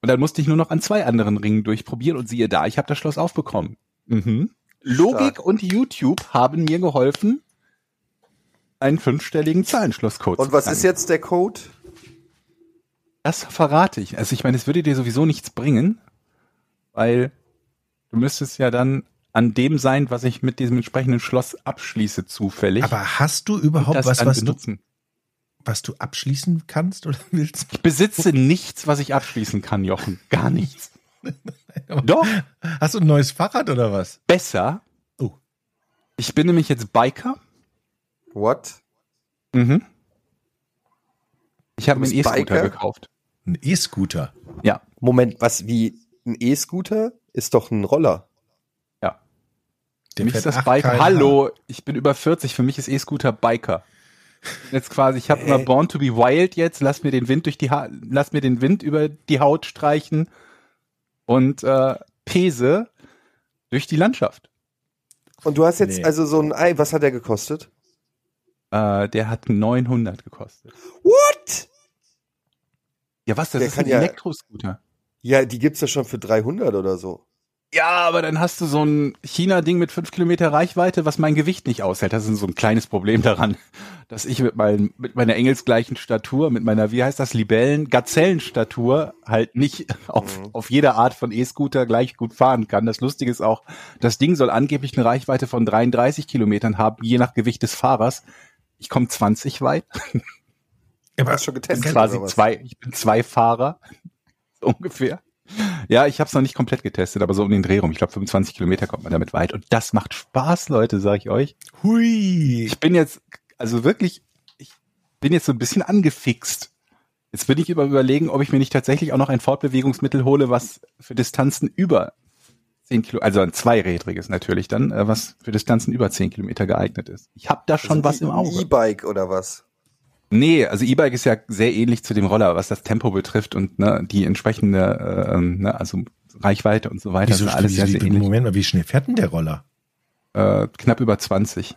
[SPEAKER 4] Und dann musste ich nur noch an zwei anderen Ringen durchprobieren und siehe da, ich habe das Schloss aufbekommen. Mhm. Logik
[SPEAKER 3] Stark.
[SPEAKER 4] und YouTube haben mir geholfen, einen fünfstelligen Zahlenschlosscode
[SPEAKER 3] Und
[SPEAKER 4] zu
[SPEAKER 3] was ist jetzt der Code?
[SPEAKER 4] Das verrate ich. Also ich meine, es würde dir sowieso nichts bringen, weil du müsstest ja dann an dem sein, was ich mit diesem entsprechenden Schloss abschließe, zufällig.
[SPEAKER 5] Aber hast du überhaupt
[SPEAKER 4] das
[SPEAKER 5] was, was du,
[SPEAKER 4] benutzen.
[SPEAKER 5] was du abschließen kannst oder willst?
[SPEAKER 4] Ich besitze nichts, was ich abschließen kann, Jochen. Gar nichts. Doch,
[SPEAKER 5] Hast du ein neues Fahrrad oder was?
[SPEAKER 4] besser.
[SPEAKER 5] Oh.
[SPEAKER 4] Ich bin nämlich jetzt Biker.
[SPEAKER 3] What?
[SPEAKER 4] Mhm. Ich habe
[SPEAKER 3] Du
[SPEAKER 4] mir einen
[SPEAKER 3] bist
[SPEAKER 4] E-Scooter gekauft.
[SPEAKER 5] Ein E-Scooter.
[SPEAKER 4] Ja,
[SPEAKER 3] Moment, was wie ein E-Scooter ist doch ein Roller.
[SPEAKER 4] ja. Für
[SPEAKER 5] Der
[SPEAKER 4] mich ist das
[SPEAKER 5] 8
[SPEAKER 4] Biker.
[SPEAKER 5] km/h.
[SPEAKER 4] Hallo, ich bin über 40. Für mich ist E-Scooter Biker. Jetzt quasi, ich habe immer Born to be Wild jetzt. Lass mir den Wind durch die ha lass mir den Wind über die Haut streichen und äh, Pese durch die Landschaft.
[SPEAKER 3] Und du hast jetzt
[SPEAKER 5] Nee.
[SPEAKER 3] also so ein Ei, was hat der gekostet?
[SPEAKER 4] Äh, der hat 900 gekostet.
[SPEAKER 3] What?
[SPEAKER 4] Ja, was? Das
[SPEAKER 3] Der
[SPEAKER 4] ist ein
[SPEAKER 3] ja-
[SPEAKER 4] Elektroscooter.
[SPEAKER 3] Ja, die gibt's ja schon für 300 oder so.
[SPEAKER 4] Ja, aber dann hast du so ein China-Ding mit fünf Kilometer Reichweite, was mein Gewicht nicht aushält. Das ist so ein kleines Problem daran, dass ich mit, mein, mit meiner engelsgleichen Statur, mit meiner, wie heißt das, Libellen, Gazellenstatur halt nicht auf,
[SPEAKER 3] Mhm.
[SPEAKER 4] auf jeder Art von E-Scooter gleich gut fahren kann. Das Lustige ist auch, das Ding soll angeblich eine Reichweite von 33 Kilometern haben, je nach Gewicht des Fahrers. Ich komme 20 weit.
[SPEAKER 3] Du hast schon
[SPEAKER 4] Ich bin
[SPEAKER 3] getestet
[SPEAKER 4] quasi zwei, ich bin zwei Fahrer, so ungefähr. Ja, ich habe es noch nicht komplett getestet, aber so um den Dreh rum. Ich glaube, 25 Kilometer kommt man damit weit. Und das macht Spaß, Leute, sage ich euch.
[SPEAKER 5] Hui.
[SPEAKER 4] Ich bin jetzt, also wirklich, ich bin jetzt so ein bisschen angefixt. Jetzt bin ich über überlegen, ob ich mir nicht tatsächlich auch noch ein Fortbewegungsmittel hole, was für Distanzen über 10 Kilo, also ein zweirädriges natürlich dann, äh, was für Distanzen über 10 Kilometer geeignet ist. Ich habe da schon
[SPEAKER 3] Also
[SPEAKER 4] was im Auge.
[SPEAKER 3] E-Bike oder was?
[SPEAKER 4] Nee, also E-Bike ist ja sehr ähnlich zu dem Roller, was das Tempo betrifft und ne, die entsprechende, äh, ähm, ne, also Reichweite und so weiter,
[SPEAKER 5] Wieso,
[SPEAKER 4] ist alles sehr,
[SPEAKER 5] wie,
[SPEAKER 4] sehr
[SPEAKER 5] wie,
[SPEAKER 4] ähnlich.
[SPEAKER 5] Moment mal, wie schnell fährt denn der Roller?
[SPEAKER 4] Äh, knapp über 20.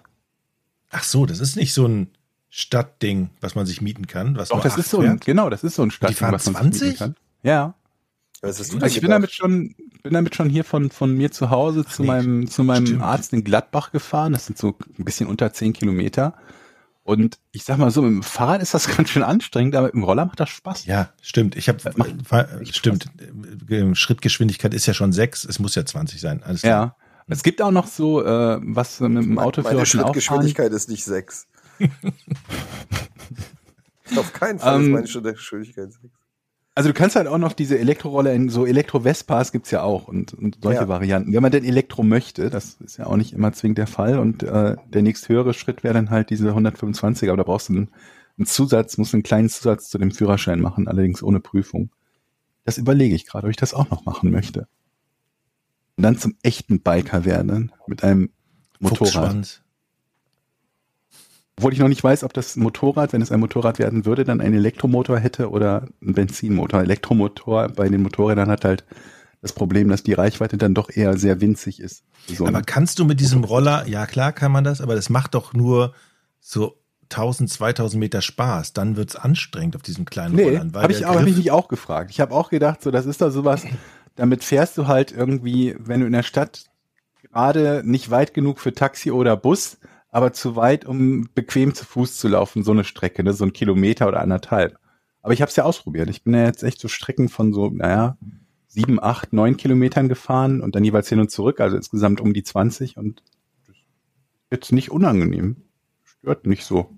[SPEAKER 5] Ach so, das ist nicht so ein Stadtding, was man sich mieten kann. Was
[SPEAKER 4] Doch, das ist so ein,
[SPEAKER 5] fährt.
[SPEAKER 4] genau, das ist so ein
[SPEAKER 5] fahren
[SPEAKER 4] Stadtding, was man sich mieten
[SPEAKER 5] 20?
[SPEAKER 4] kann. Ja.
[SPEAKER 3] Was hast du
[SPEAKER 4] Also ich bin damit schon, bin damit schon hier von, von mir zu Hause zu
[SPEAKER 5] nee,
[SPEAKER 4] meinem, zu meinem
[SPEAKER 5] stimmt.
[SPEAKER 4] Arzt in Gladbach gefahren. Das sind so ein bisschen unter 10 Kilometer. Und ich sag mal so, mit dem Fahrrad ist das ganz schön anstrengend, aber mit dem Roller macht das Spaß.
[SPEAKER 5] Ja, stimmt. Ich habe
[SPEAKER 4] macht
[SPEAKER 5] stimmt. Äh, Schrittgeschwindigkeit ist ja schon sechs. Es muss ja 20 sein. Alles klar.
[SPEAKER 4] Ja. Es gibt auch noch so, äh, was mit dem
[SPEAKER 3] Meine
[SPEAKER 4] Autoführerschein auch fahren.
[SPEAKER 3] Schrittgeschwindigkeit ist nicht 6. Auf keinen Fall ist
[SPEAKER 4] Ähm,
[SPEAKER 3] meine Schrittgeschwindigkeit 6.
[SPEAKER 4] Also du kannst halt auch noch diese Elektroroller in so Elektro-Vespas gibt's ja auch und, und solche
[SPEAKER 3] Ja.
[SPEAKER 4] Varianten. Wenn man denn Elektro möchte, das ist ja auch nicht immer zwingend der Fall und äh, der nächsthöhere Schritt wäre dann halt diese 125er, aber da brauchst du einen, einen Zusatz, musst einen kleinen Zusatz zu dem Führerschein machen, allerdings ohne Prüfung. Das überlege ich gerade, ob ich das auch noch machen möchte. Und dann zum echten Biker werden mit einem Motorrad.
[SPEAKER 5] Fuchsschwanz.
[SPEAKER 4] Obwohl ich noch nicht weiß, ob das Motorrad, wenn es ein Motorrad werden würde, dann einen Elektromotor hätte oder einen Benzinmotor. Elektromotor bei den Motorrädern hat halt das Problem, dass die Reichweite dann doch eher sehr winzig ist. So
[SPEAKER 5] Aber
[SPEAKER 4] ein-
[SPEAKER 5] kannst du mit diesem Roller, ja klar kann man das, aber das macht doch nur so 1000, 2000 Meter Spaß, dann wird's anstrengend auf diesem kleinen
[SPEAKER 4] Nee,
[SPEAKER 5] Rollern.
[SPEAKER 4] habe ich, hab ich mich auch gefragt. Ich habe auch gedacht, so das ist doch sowas, damit fährst du halt irgendwie, wenn du in der Stadt gerade nicht weit genug für Taxi oder Bus, aber zu weit, um bequem zu Fuß zu laufen, so eine Strecke, ne, so ein Kilometer oder anderthalb. Aber ich habe es ja ausprobiert. Ich bin ja jetzt echt so Strecken von so, naja, sieben, acht, neun Kilometern gefahren und dann jeweils hin und zurück, also insgesamt um die 20 und das ist jetzt nicht unangenehm. Stört nicht so.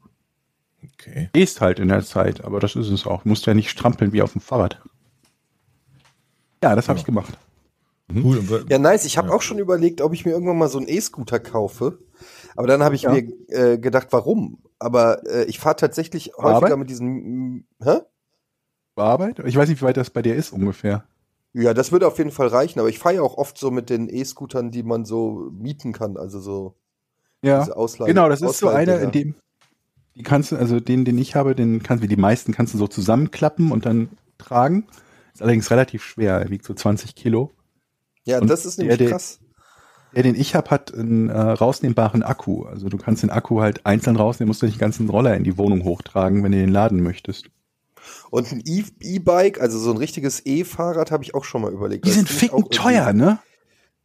[SPEAKER 5] Okay.
[SPEAKER 4] Gehst halt in der Zeit, aber das ist es auch. Musst ja nicht strampeln wie auf dem Fahrrad. Ja, das habe
[SPEAKER 5] Ja.
[SPEAKER 4] ich gemacht.
[SPEAKER 5] Cool. Und wir-
[SPEAKER 3] Ja, nice. Ich habe
[SPEAKER 5] Ja.
[SPEAKER 3] auch schon überlegt, ob ich mir irgendwann mal so einen E-Scooter kaufe. Aber dann habe ich
[SPEAKER 4] Ja.
[SPEAKER 3] mir äh, gedacht, warum? Aber äh, ich fahre tatsächlich häufiger
[SPEAKER 4] Arbeit?
[SPEAKER 3] mit diesen. Hä?
[SPEAKER 4] Arbeit? Ich weiß nicht, wie weit das bei dir ist ungefähr.
[SPEAKER 3] Ja, das würde auf jeden Fall reichen. Aber ich fahre ja auch oft so mit den E-Scootern, die man so mieten kann. Also so
[SPEAKER 4] Ja,
[SPEAKER 3] diese Ausleihen.
[SPEAKER 4] genau, das ist so einer, in dem, die kannst du, also den, den ich habe, den kannst wie die meisten kannst du so zusammenklappen und dann tragen. Ist allerdings relativ schwer, er wiegt so 20 Kilo.
[SPEAKER 3] Ja,
[SPEAKER 4] und
[SPEAKER 3] das ist nämlich
[SPEAKER 4] der-
[SPEAKER 3] krass.
[SPEAKER 4] Der, den ich habe, hat einen äh, rausnehmbaren Akku. Also du kannst den Akku halt einzeln rausnehmen, musst du nicht den ganzen Roller in die Wohnung hochtragen, wenn du den laden möchtest.
[SPEAKER 3] Und ein E- E-Bike, also so ein richtiges E-Fahrrad, habe ich auch schon mal überlegt.
[SPEAKER 4] Die sind ficken teuer, ne?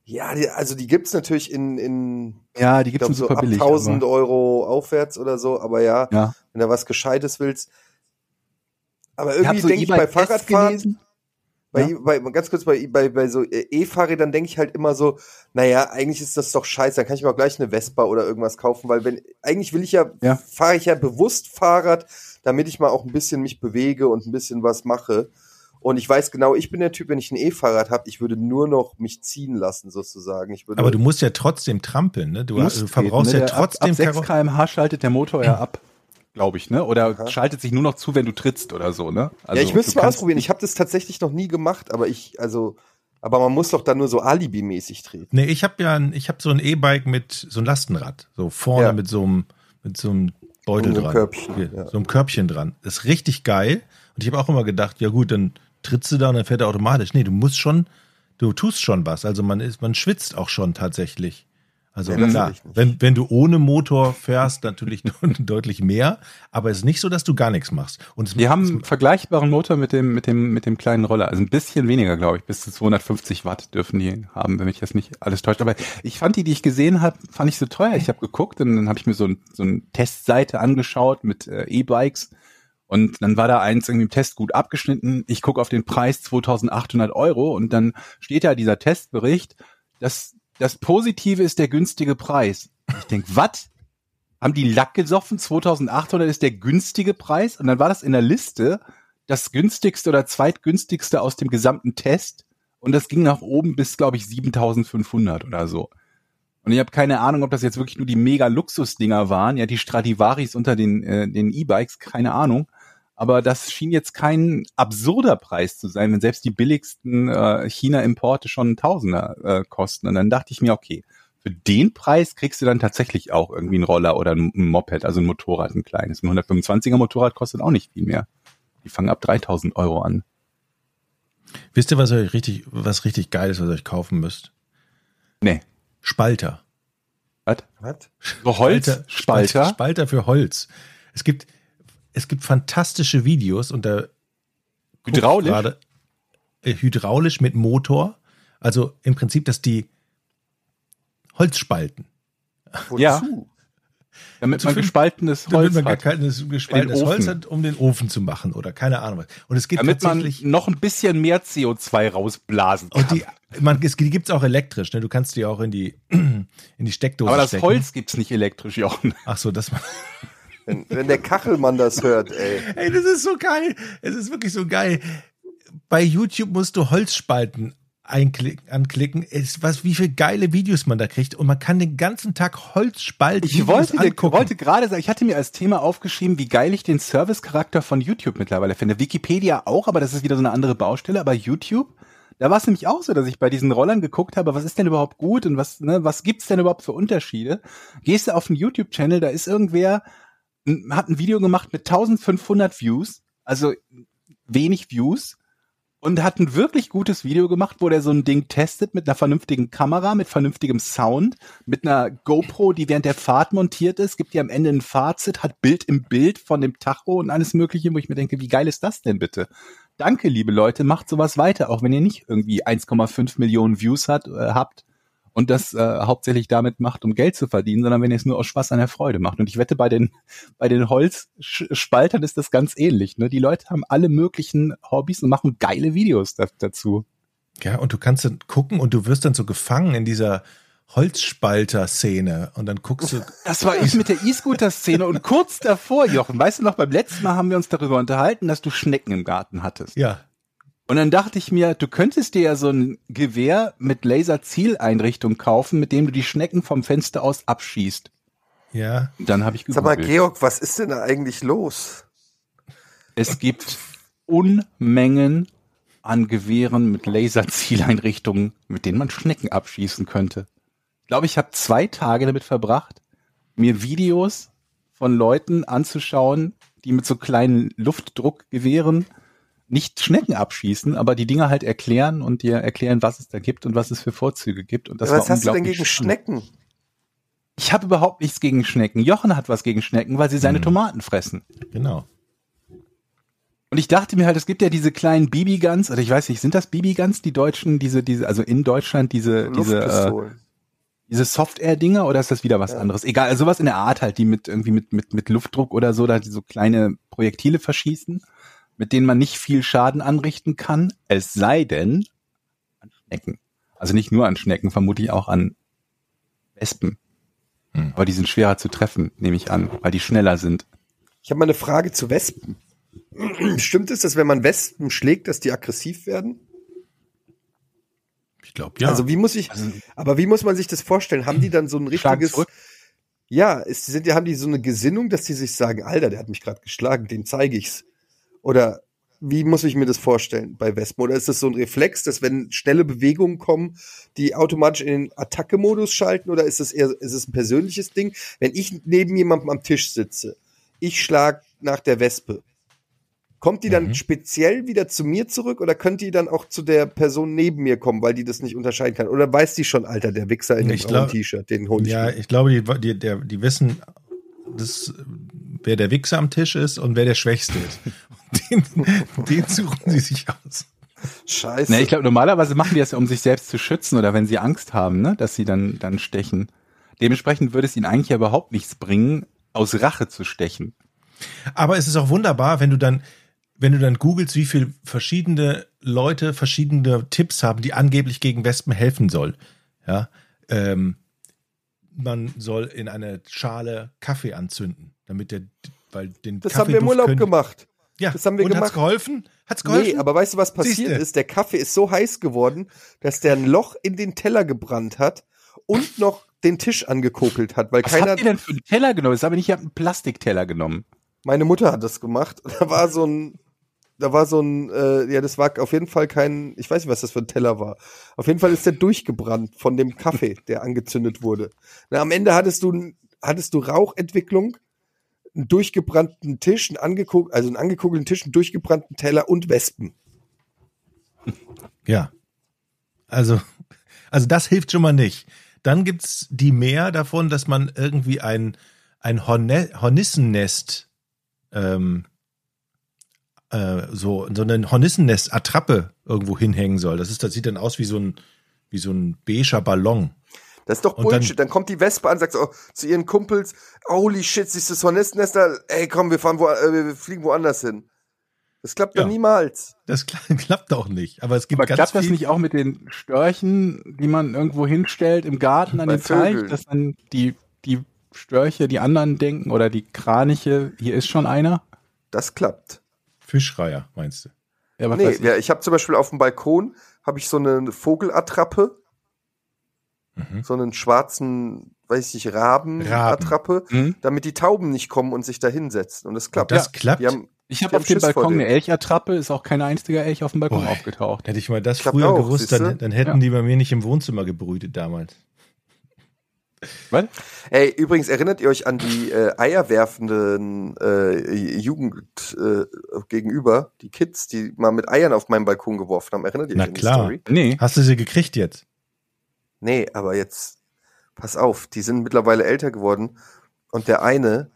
[SPEAKER 3] Ja, die, also die gibt's natürlich in, in
[SPEAKER 4] Ja, die gibt's
[SPEAKER 3] glaube,
[SPEAKER 4] so super
[SPEAKER 3] ab
[SPEAKER 4] billig.
[SPEAKER 3] 1000
[SPEAKER 4] aber-
[SPEAKER 3] Euro aufwärts oder so. Aber ja,
[SPEAKER 4] Ja.
[SPEAKER 3] wenn du was Gescheites willst. Aber irgendwie
[SPEAKER 4] so
[SPEAKER 3] denke ich bei Fahrradfahren,
[SPEAKER 4] gelesen.
[SPEAKER 3] Bei,
[SPEAKER 4] Ja.
[SPEAKER 3] bei, ganz kurz, bei, bei, bei so äh, E-Fahrrädern denke ich halt immer so, naja, eigentlich ist das doch scheiße, dann kann ich mir auch gleich eine Vespa oder irgendwas kaufen, weil wenn, eigentlich will ich ja,
[SPEAKER 4] Ja.
[SPEAKER 3] fahre ich ja bewusst Fahrrad, damit ich mal auch ein bisschen mich bewege und ein bisschen was mache. Und ich weiß genau, ich bin der Typ, wenn ich ein E-Fahrrad habe, ich würde nur noch mich ziehen lassen, sozusagen. Ich würde,
[SPEAKER 5] aber du musst ja trotzdem trampeln, ne? Du,
[SPEAKER 4] Musst
[SPEAKER 5] du verbrauchst
[SPEAKER 4] treten,
[SPEAKER 5] ja
[SPEAKER 4] ne? Der-
[SPEAKER 5] trotzdem
[SPEAKER 4] ab, ab 6
[SPEAKER 5] Karo-
[SPEAKER 4] km/h schaltet der Motor ja ab, glaube ich, ne? Oder
[SPEAKER 3] Aha.
[SPEAKER 4] schaltet sich nur noch zu, wenn du trittst oder so, ne? Also,
[SPEAKER 3] ja, ich müsste
[SPEAKER 4] du
[SPEAKER 3] mal ausprobieren. Ich habe das tatsächlich noch nie gemacht, aber ich, also, aber man muss doch dann nur so Alibi-mäßig treten.
[SPEAKER 5] Nee, ich habe ja ein, ich habe so ein E-Bike mit so einem Lastenrad, so vorne
[SPEAKER 3] Ja.
[SPEAKER 5] mit so einem mit so einem Beutel
[SPEAKER 3] Und so einem
[SPEAKER 5] dran,
[SPEAKER 3] Körbchen,
[SPEAKER 5] Hier,
[SPEAKER 3] ja.
[SPEAKER 5] so einem Körbchen dran. Das ist richtig geil und ich habe auch immer gedacht, ja gut, dann trittst du da und dann fährt er automatisch. Nee, du musst schon, du tust schon was. Also man ist, man schwitzt auch schon tatsächlich. Also
[SPEAKER 3] das
[SPEAKER 5] klar, wenn, wenn du ohne Motor fährst, natürlich deutlich mehr, aber es ist nicht so, dass du gar nichts machst. Und
[SPEAKER 4] Die haben einen vergleichbaren Motor mit dem, mit dem, mit dem kleinen Roller. Also ein bisschen weniger, glaube ich. Bis zu 250 Watt dürfen die haben, wenn mich das nicht alles täuscht. Aber ich fand die, die ich gesehen habe, fand ich so teuer. Ich habe geguckt und dann habe ich mir so, ein, so eine Testseite angeschaut mit äh, E-Bikes. Und dann war da eins irgendwie im Test gut abgeschnitten. Ich gucke auf den Preis 2800 Euro und dann steht da dieser Testbericht, dass das Positive ist der günstige Preis. Ich denk, was? Haben die Lack gesoffen? 2800 ist der günstige Preis? Und dann war das in der Liste das günstigste oder zweitgünstigste aus dem gesamten Test. Und das ging nach oben bis, glaube ich, 7500 oder so. Und ich habe keine Ahnung, ob das jetzt wirklich nur die mega Luxusdinger waren, ja, die Stradivaris unter den äh, den E-Bikes, keine Ahnung. Aber das schien jetzt kein absurder Preis zu sein, wenn selbst die billigsten äh, China-Importe schon ein Tausender äh, kosten. Und dann dachte ich mir, okay, für den Preis kriegst du dann tatsächlich auch irgendwie einen Roller oder ein Moped, also ein Motorrad, ein kleines. Ein 125er Motorrad kostet auch nicht viel mehr. Die fangen ab 3000 Euro an.
[SPEAKER 5] wisst ihr, was euch richtig, was richtig geil ist, was ihr euch kaufen müsst?
[SPEAKER 4] Nee.
[SPEAKER 5] Spalter.
[SPEAKER 3] Was?
[SPEAKER 4] So Holzspalter.
[SPEAKER 5] Spalter, Spalter für Holz. Es gibt, es gibt fantastische Videos und da
[SPEAKER 4] Hydraulisch?
[SPEAKER 5] Gerade, äh, hydraulisch mit Motor. Also im Prinzip, dass die Holz spalten.
[SPEAKER 4] Ja. Damit man gespaltenes
[SPEAKER 5] Damit
[SPEAKER 4] Holz
[SPEAKER 5] man gar
[SPEAKER 4] hat.
[SPEAKER 5] kein gespaltenes
[SPEAKER 4] Ofen.
[SPEAKER 5] Holz hat, um den Ofen zu machen oder keine Ahnung was. Und es gibt
[SPEAKER 4] Damit man
[SPEAKER 5] tatsächlich
[SPEAKER 4] noch ein bisschen mehr CO2 rausblasen kann.
[SPEAKER 5] und die, man, es, die gibt's auch elektrisch. Ne? Du kannst die auch in die in die Steckdose
[SPEAKER 4] Aber das
[SPEAKER 5] stecken.
[SPEAKER 4] Holz gibt's nicht elektrisch, Jochen.
[SPEAKER 5] Ach so, das man.
[SPEAKER 3] Wenn, wenn der Kachelmann das hört, ey.
[SPEAKER 5] Ey, das ist so geil. Es ist wirklich so geil. Bei YouTube musst du Holzspalten einklicken, anklicken. Es, was, wie viele geile Videos man da kriegt. Und man kann den ganzen Tag Holzspalten
[SPEAKER 4] Ich wollte,
[SPEAKER 5] angucken.
[SPEAKER 4] wollte gerade sagen, ich hatte mir als Thema aufgeschrieben, wie geil ich den Service-Charakter von YouTube mittlerweile finde. Wikipedia auch, aber das ist wieder so eine andere Baustelle. Aber YouTube, da war es nämlich auch so, dass ich bei diesen Rollern geguckt habe, was ist denn überhaupt gut und was, ne, was gibt's denn überhaupt für Unterschiede? Gehst du auf einen YouTube-Channel, da ist irgendwer, hat ein Video gemacht mit 1500 Views, also wenig Views. und hat ein wirklich gutes Video gemacht, wo der so ein Ding testet mit einer vernünftigen Kamera, mit vernünftigem Sound, mit einer GoPro, die während der Fahrt montiert ist, gibt dir am Ende ein Fazit, hat Bild im Bild von dem Tacho und alles mögliche, wo ich mir denke, wie geil ist das denn bitte? Danke, liebe Leute, macht sowas weiter, auch wenn ihr nicht irgendwie 1,5 Millionen Views hat, äh, habt und das äh, hauptsächlich damit macht, um Geld zu verdienen, sondern wenn ihr es nur aus Spaß an der Freude macht. Und ich wette, bei den, bei den Holzspaltern ist das ganz ähnlich. Ne? Die Leute haben alle möglichen Hobbys und machen geile Videos da, dazu.
[SPEAKER 5] Ja, und du kannst dann gucken und du wirst dann so gefangen in dieser Holzspalter-Szene und dann guckst du.
[SPEAKER 4] Das war ich mit der E-Scooter-Szene und kurz davor, Jochen, weißt du noch, beim letzten Mal haben wir uns darüber unterhalten, dass du Schnecken im Garten hattest.
[SPEAKER 5] Ja.
[SPEAKER 4] Und dann dachte ich mir, du könntest dir ja so ein Gewehr mit Laserzieleinrichtung kaufen, mit dem du die Schnecken vom Fenster aus abschießt.
[SPEAKER 5] Ja.
[SPEAKER 4] Dann habe ich
[SPEAKER 3] Sag mal,
[SPEAKER 4] gegoogelt.
[SPEAKER 3] Georg, was ist denn da eigentlich los?
[SPEAKER 4] Es gibt Unmengen an Gewehren mit Laserzieleinrichtungen, mit denen man Schnecken abschießen könnte. Ich glaube, ich habe zwei Tage damit verbracht, mir Videos von Leuten anzuschauen, die mit so kleinen Luftdruckgewehren nicht Schnecken abschießen, aber die Dinger halt erklären und dir erklären, was es da gibt und was es für Vorzüge gibt. Und das
[SPEAKER 3] was
[SPEAKER 4] war
[SPEAKER 3] hast du denn gegen
[SPEAKER 4] spannend.
[SPEAKER 3] Schnecken?
[SPEAKER 4] Ich habe überhaupt nichts gegen Schnecken. Jochen hat was gegen Schnecken, weil sie seine
[SPEAKER 5] Hm.
[SPEAKER 4] Tomaten fressen.
[SPEAKER 5] Genau.
[SPEAKER 4] Und ich dachte mir halt, es gibt ja diese kleinen BB-Guns, oder ich weiß nicht, sind das BB-Guns, die Deutschen, diese, diese, also in Deutschland diese, diese, äh, diese Soft-Air-Dinger oder ist das wieder was
[SPEAKER 3] Ja.
[SPEAKER 4] anderes? Egal, also sowas in der Art halt, die mit irgendwie mit, mit, mit Luftdruck oder so, da die so kleine Projektile verschießen, mit denen man nicht viel Schaden anrichten kann, es sei denn an Schnecken. Also nicht nur an Schnecken, vermutlich auch an Wespen.
[SPEAKER 5] Hm.
[SPEAKER 4] Aber die sind schwerer zu treffen, nehme ich an, weil die schneller sind.
[SPEAKER 3] Ich habe mal eine Frage zu Wespen. Stimmt es, dass wenn man Wespen schlägt, dass die aggressiv werden?
[SPEAKER 5] Ich glaube, ja.
[SPEAKER 3] Also wie muss ich,
[SPEAKER 4] Also,
[SPEAKER 3] aber wie muss man sich das vorstellen? Haben die dann so ein richtiges, ja, ist, sind, haben die so eine Gesinnung, dass die sich sagen, Alter, der hat mich gerade geschlagen, dem zeige ich's? Oder wie muss ich mir das vorstellen bei Wespen? Oder ist das so ein Reflex, dass wenn schnelle Bewegungen kommen, die automatisch in den Attacke-Modus schalten? Oder ist es eher, ist es ein persönliches Ding? Wenn ich neben jemandem am Tisch sitze, ich schlag nach der Wespe, kommt die dann
[SPEAKER 5] Mhm.
[SPEAKER 3] speziell wieder zu mir zurück oder könnte die dann auch zu der Person neben mir kommen, weil die das nicht unterscheiden kann? Oder weiß die schon, Alter, der Wichser in dem T-Shirt, den hol ich
[SPEAKER 5] ja,
[SPEAKER 3] mir.
[SPEAKER 5] ich glaube, die, die, der, die wissen, das, wer der Wichser am Tisch ist und wer der Schwächste ist. Den, den suchen sie sich aus.
[SPEAKER 3] Scheiße.
[SPEAKER 4] Ne, ich glaube, normalerweise machen die das ja, um sich selbst zu schützen oder wenn sie Angst haben, ne, dass sie dann, dann stechen. Dementsprechend würde es ihnen eigentlich ja überhaupt nichts bringen, aus Rache zu stechen.
[SPEAKER 5] Aber es ist auch wunderbar, wenn du dann, wenn du dann googelst, wie viel verschiedene Leute verschiedene Tipps haben, die angeblich gegen Wespen helfen soll. Ja, ähm, man soll in eine Schale Kaffee anzünden, damit der, weil den
[SPEAKER 3] das haben wir im Urlaub gemacht.
[SPEAKER 5] Ja,
[SPEAKER 3] das haben wir
[SPEAKER 5] und
[SPEAKER 3] gemacht.
[SPEAKER 5] Hat's geholfen? Hat's geholfen?
[SPEAKER 3] Nee, aber weißt du, was passiert
[SPEAKER 5] Siehste.
[SPEAKER 3] ist? Der Kaffee ist so heiß geworden, dass der ein Loch in den Teller gebrannt hat und noch den Tisch angekokelt hat, weil
[SPEAKER 4] Was
[SPEAKER 3] keiner,
[SPEAKER 4] habt ihr denn für einen Teller genommen? Das habe ich nicht, ich habe einen Plastikteller genommen.
[SPEAKER 3] meine Mutter hat das gemacht. Da war so ein, da war so ein, äh, ja, das war auf jeden Fall kein, ich weiß nicht, was das für ein Teller war. Auf jeden Fall ist der durchgebrannt von dem Kaffee, der angezündet wurde. Na, am Ende hattest du, hattest du Rauchentwicklung, einen durchgebrannten Tisch, einen angekok also einen angekokelten Tisch, einen durchgebrannten Teller und Wespen.
[SPEAKER 5] Ja. Also, also das hilft schon mal nicht. Dann gibt's die mehr davon, dass man irgendwie ein, ein Horne Hornissennest, ähm, äh, so, so eine Hornissennest-Attrappe irgendwo hinhängen soll. Das ist, das sieht dann aus wie so ein, wie so ein beiger Ballon.
[SPEAKER 3] Das ist doch
[SPEAKER 5] Und dann-
[SPEAKER 3] Bullshit. Dann, kommt die Wespe an, sagt so, zu ihren Kumpels, holy shit, siehst du das Hornissennester? Ey, komm, wir fahren wo, äh, wir fliegen woanders hin. Das klappt
[SPEAKER 5] Ja.
[SPEAKER 3] doch niemals.
[SPEAKER 5] Das kla- klappt auch nicht. Aber es gibt
[SPEAKER 4] Aber
[SPEAKER 5] ganz
[SPEAKER 4] klappt das nicht auch mit den Störchen, die man irgendwo hinstellt im Garten an
[SPEAKER 3] Bei
[SPEAKER 4] den Teich, dass dann die, die Störche, die anderen denken oder die Kraniche, hier ist schon einer?
[SPEAKER 3] Das klappt.
[SPEAKER 5] Fischreier, meinst du?
[SPEAKER 4] Ja,
[SPEAKER 3] Nee,
[SPEAKER 4] ich.
[SPEAKER 3] ja, ich habe zum Beispiel auf dem Balkon habe ich so eine Vogelattrappe,
[SPEAKER 5] Mhm.
[SPEAKER 3] so einen schwarzen, weiß ich nicht, Rabenattrappe,
[SPEAKER 4] Hm?
[SPEAKER 3] damit die Tauben nicht kommen und sich da hinsetzen. Und das klappt.
[SPEAKER 5] Und das
[SPEAKER 3] ja.
[SPEAKER 5] klappt?
[SPEAKER 3] Haben,
[SPEAKER 4] Ich habe auf dem Balkon eine Elchattrappe, ist auch kein einziger Elch auf dem Balkon
[SPEAKER 5] Boah.
[SPEAKER 4] aufgetaucht.
[SPEAKER 5] Hätte ich mal das
[SPEAKER 3] Klappt
[SPEAKER 5] früher
[SPEAKER 3] auch,
[SPEAKER 5] gewusst, dann, dann hätten
[SPEAKER 4] Ja.
[SPEAKER 5] die bei mir nicht im Wohnzimmer gebrütet damals.
[SPEAKER 4] Was?
[SPEAKER 3] Ey, übrigens erinnert ihr euch an die äh, eierwerfenden äh, Jugend äh, gegenüber, die Kids, die mal mit Eiern auf meinen Balkon geworfen haben. Erinnert ihr
[SPEAKER 5] Na
[SPEAKER 3] euch an die
[SPEAKER 5] klar.
[SPEAKER 3] Story?
[SPEAKER 4] Nee.
[SPEAKER 5] Hast du sie gekriegt jetzt?
[SPEAKER 3] Nee, aber jetzt, pass auf, die sind mittlerweile älter geworden und der eine,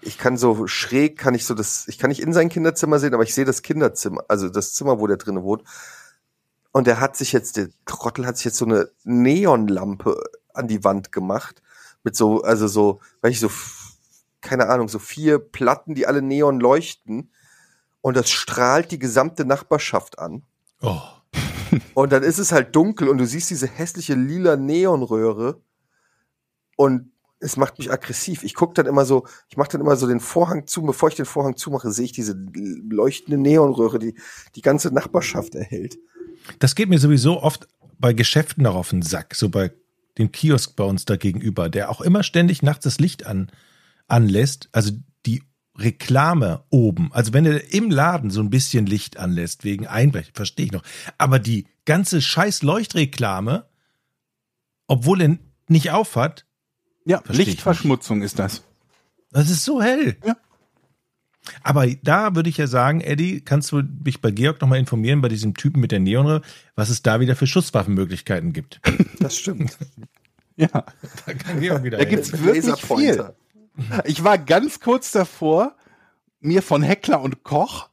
[SPEAKER 3] ich kann so schräg, kann ich so das, ich kann nicht in sein Kinderzimmer sehen, aber ich sehe das Kinderzimmer, also das Zimmer, wo der drinne wohnt. Und der hat sich jetzt, der Trottel hat sich jetzt so eine Neonlampe an die Wand gemacht. Mit so, also so, weiß ich, so, keine Ahnung, so vier Platten, die alle neon leuchten. Und das strahlt die gesamte Nachbarschaft an.
[SPEAKER 5] Oh.
[SPEAKER 3] Und dann ist es halt dunkel und du siehst diese hässliche lila Neonröhre und es macht mich aggressiv. Ich guck dann immer so, ich mache dann immer so den Vorhang zu, bevor ich den Vorhang zumache, sehe ich diese leuchtende Neonröhre, die die ganze Nachbarschaft erhält.
[SPEAKER 5] Das geht mir sowieso oft bei Geschäften noch auf den Sack, so bei dem Kiosk bei uns da gegenüber, der auch immer ständig nachts das Licht an, anlässt. Also Reklame oben, also wenn er im Laden so ein bisschen Licht anlässt, wegen Einbrechen, verstehe ich noch. Aber die ganze scheiß Leuchtreklame, obwohl er nicht aufhat,
[SPEAKER 4] Ja, Lichtverschmutzung ist das.
[SPEAKER 5] das ist so hell.
[SPEAKER 4] Ja.
[SPEAKER 5] Aber da würde ich ja sagen, Eddie, kannst du mich bei Georg nochmal informieren, bei diesem Typen mit der Neonröhre, was es da wieder für Schusswaffenmöglichkeiten gibt.
[SPEAKER 3] Das stimmt.
[SPEAKER 4] Ja.
[SPEAKER 5] Da kann Georg wieder
[SPEAKER 4] Da gibt's
[SPEAKER 3] Mit
[SPEAKER 4] wirklich
[SPEAKER 3] Laserpointer.
[SPEAKER 4] Ich war ganz kurz davor, mir von Heckler und Koch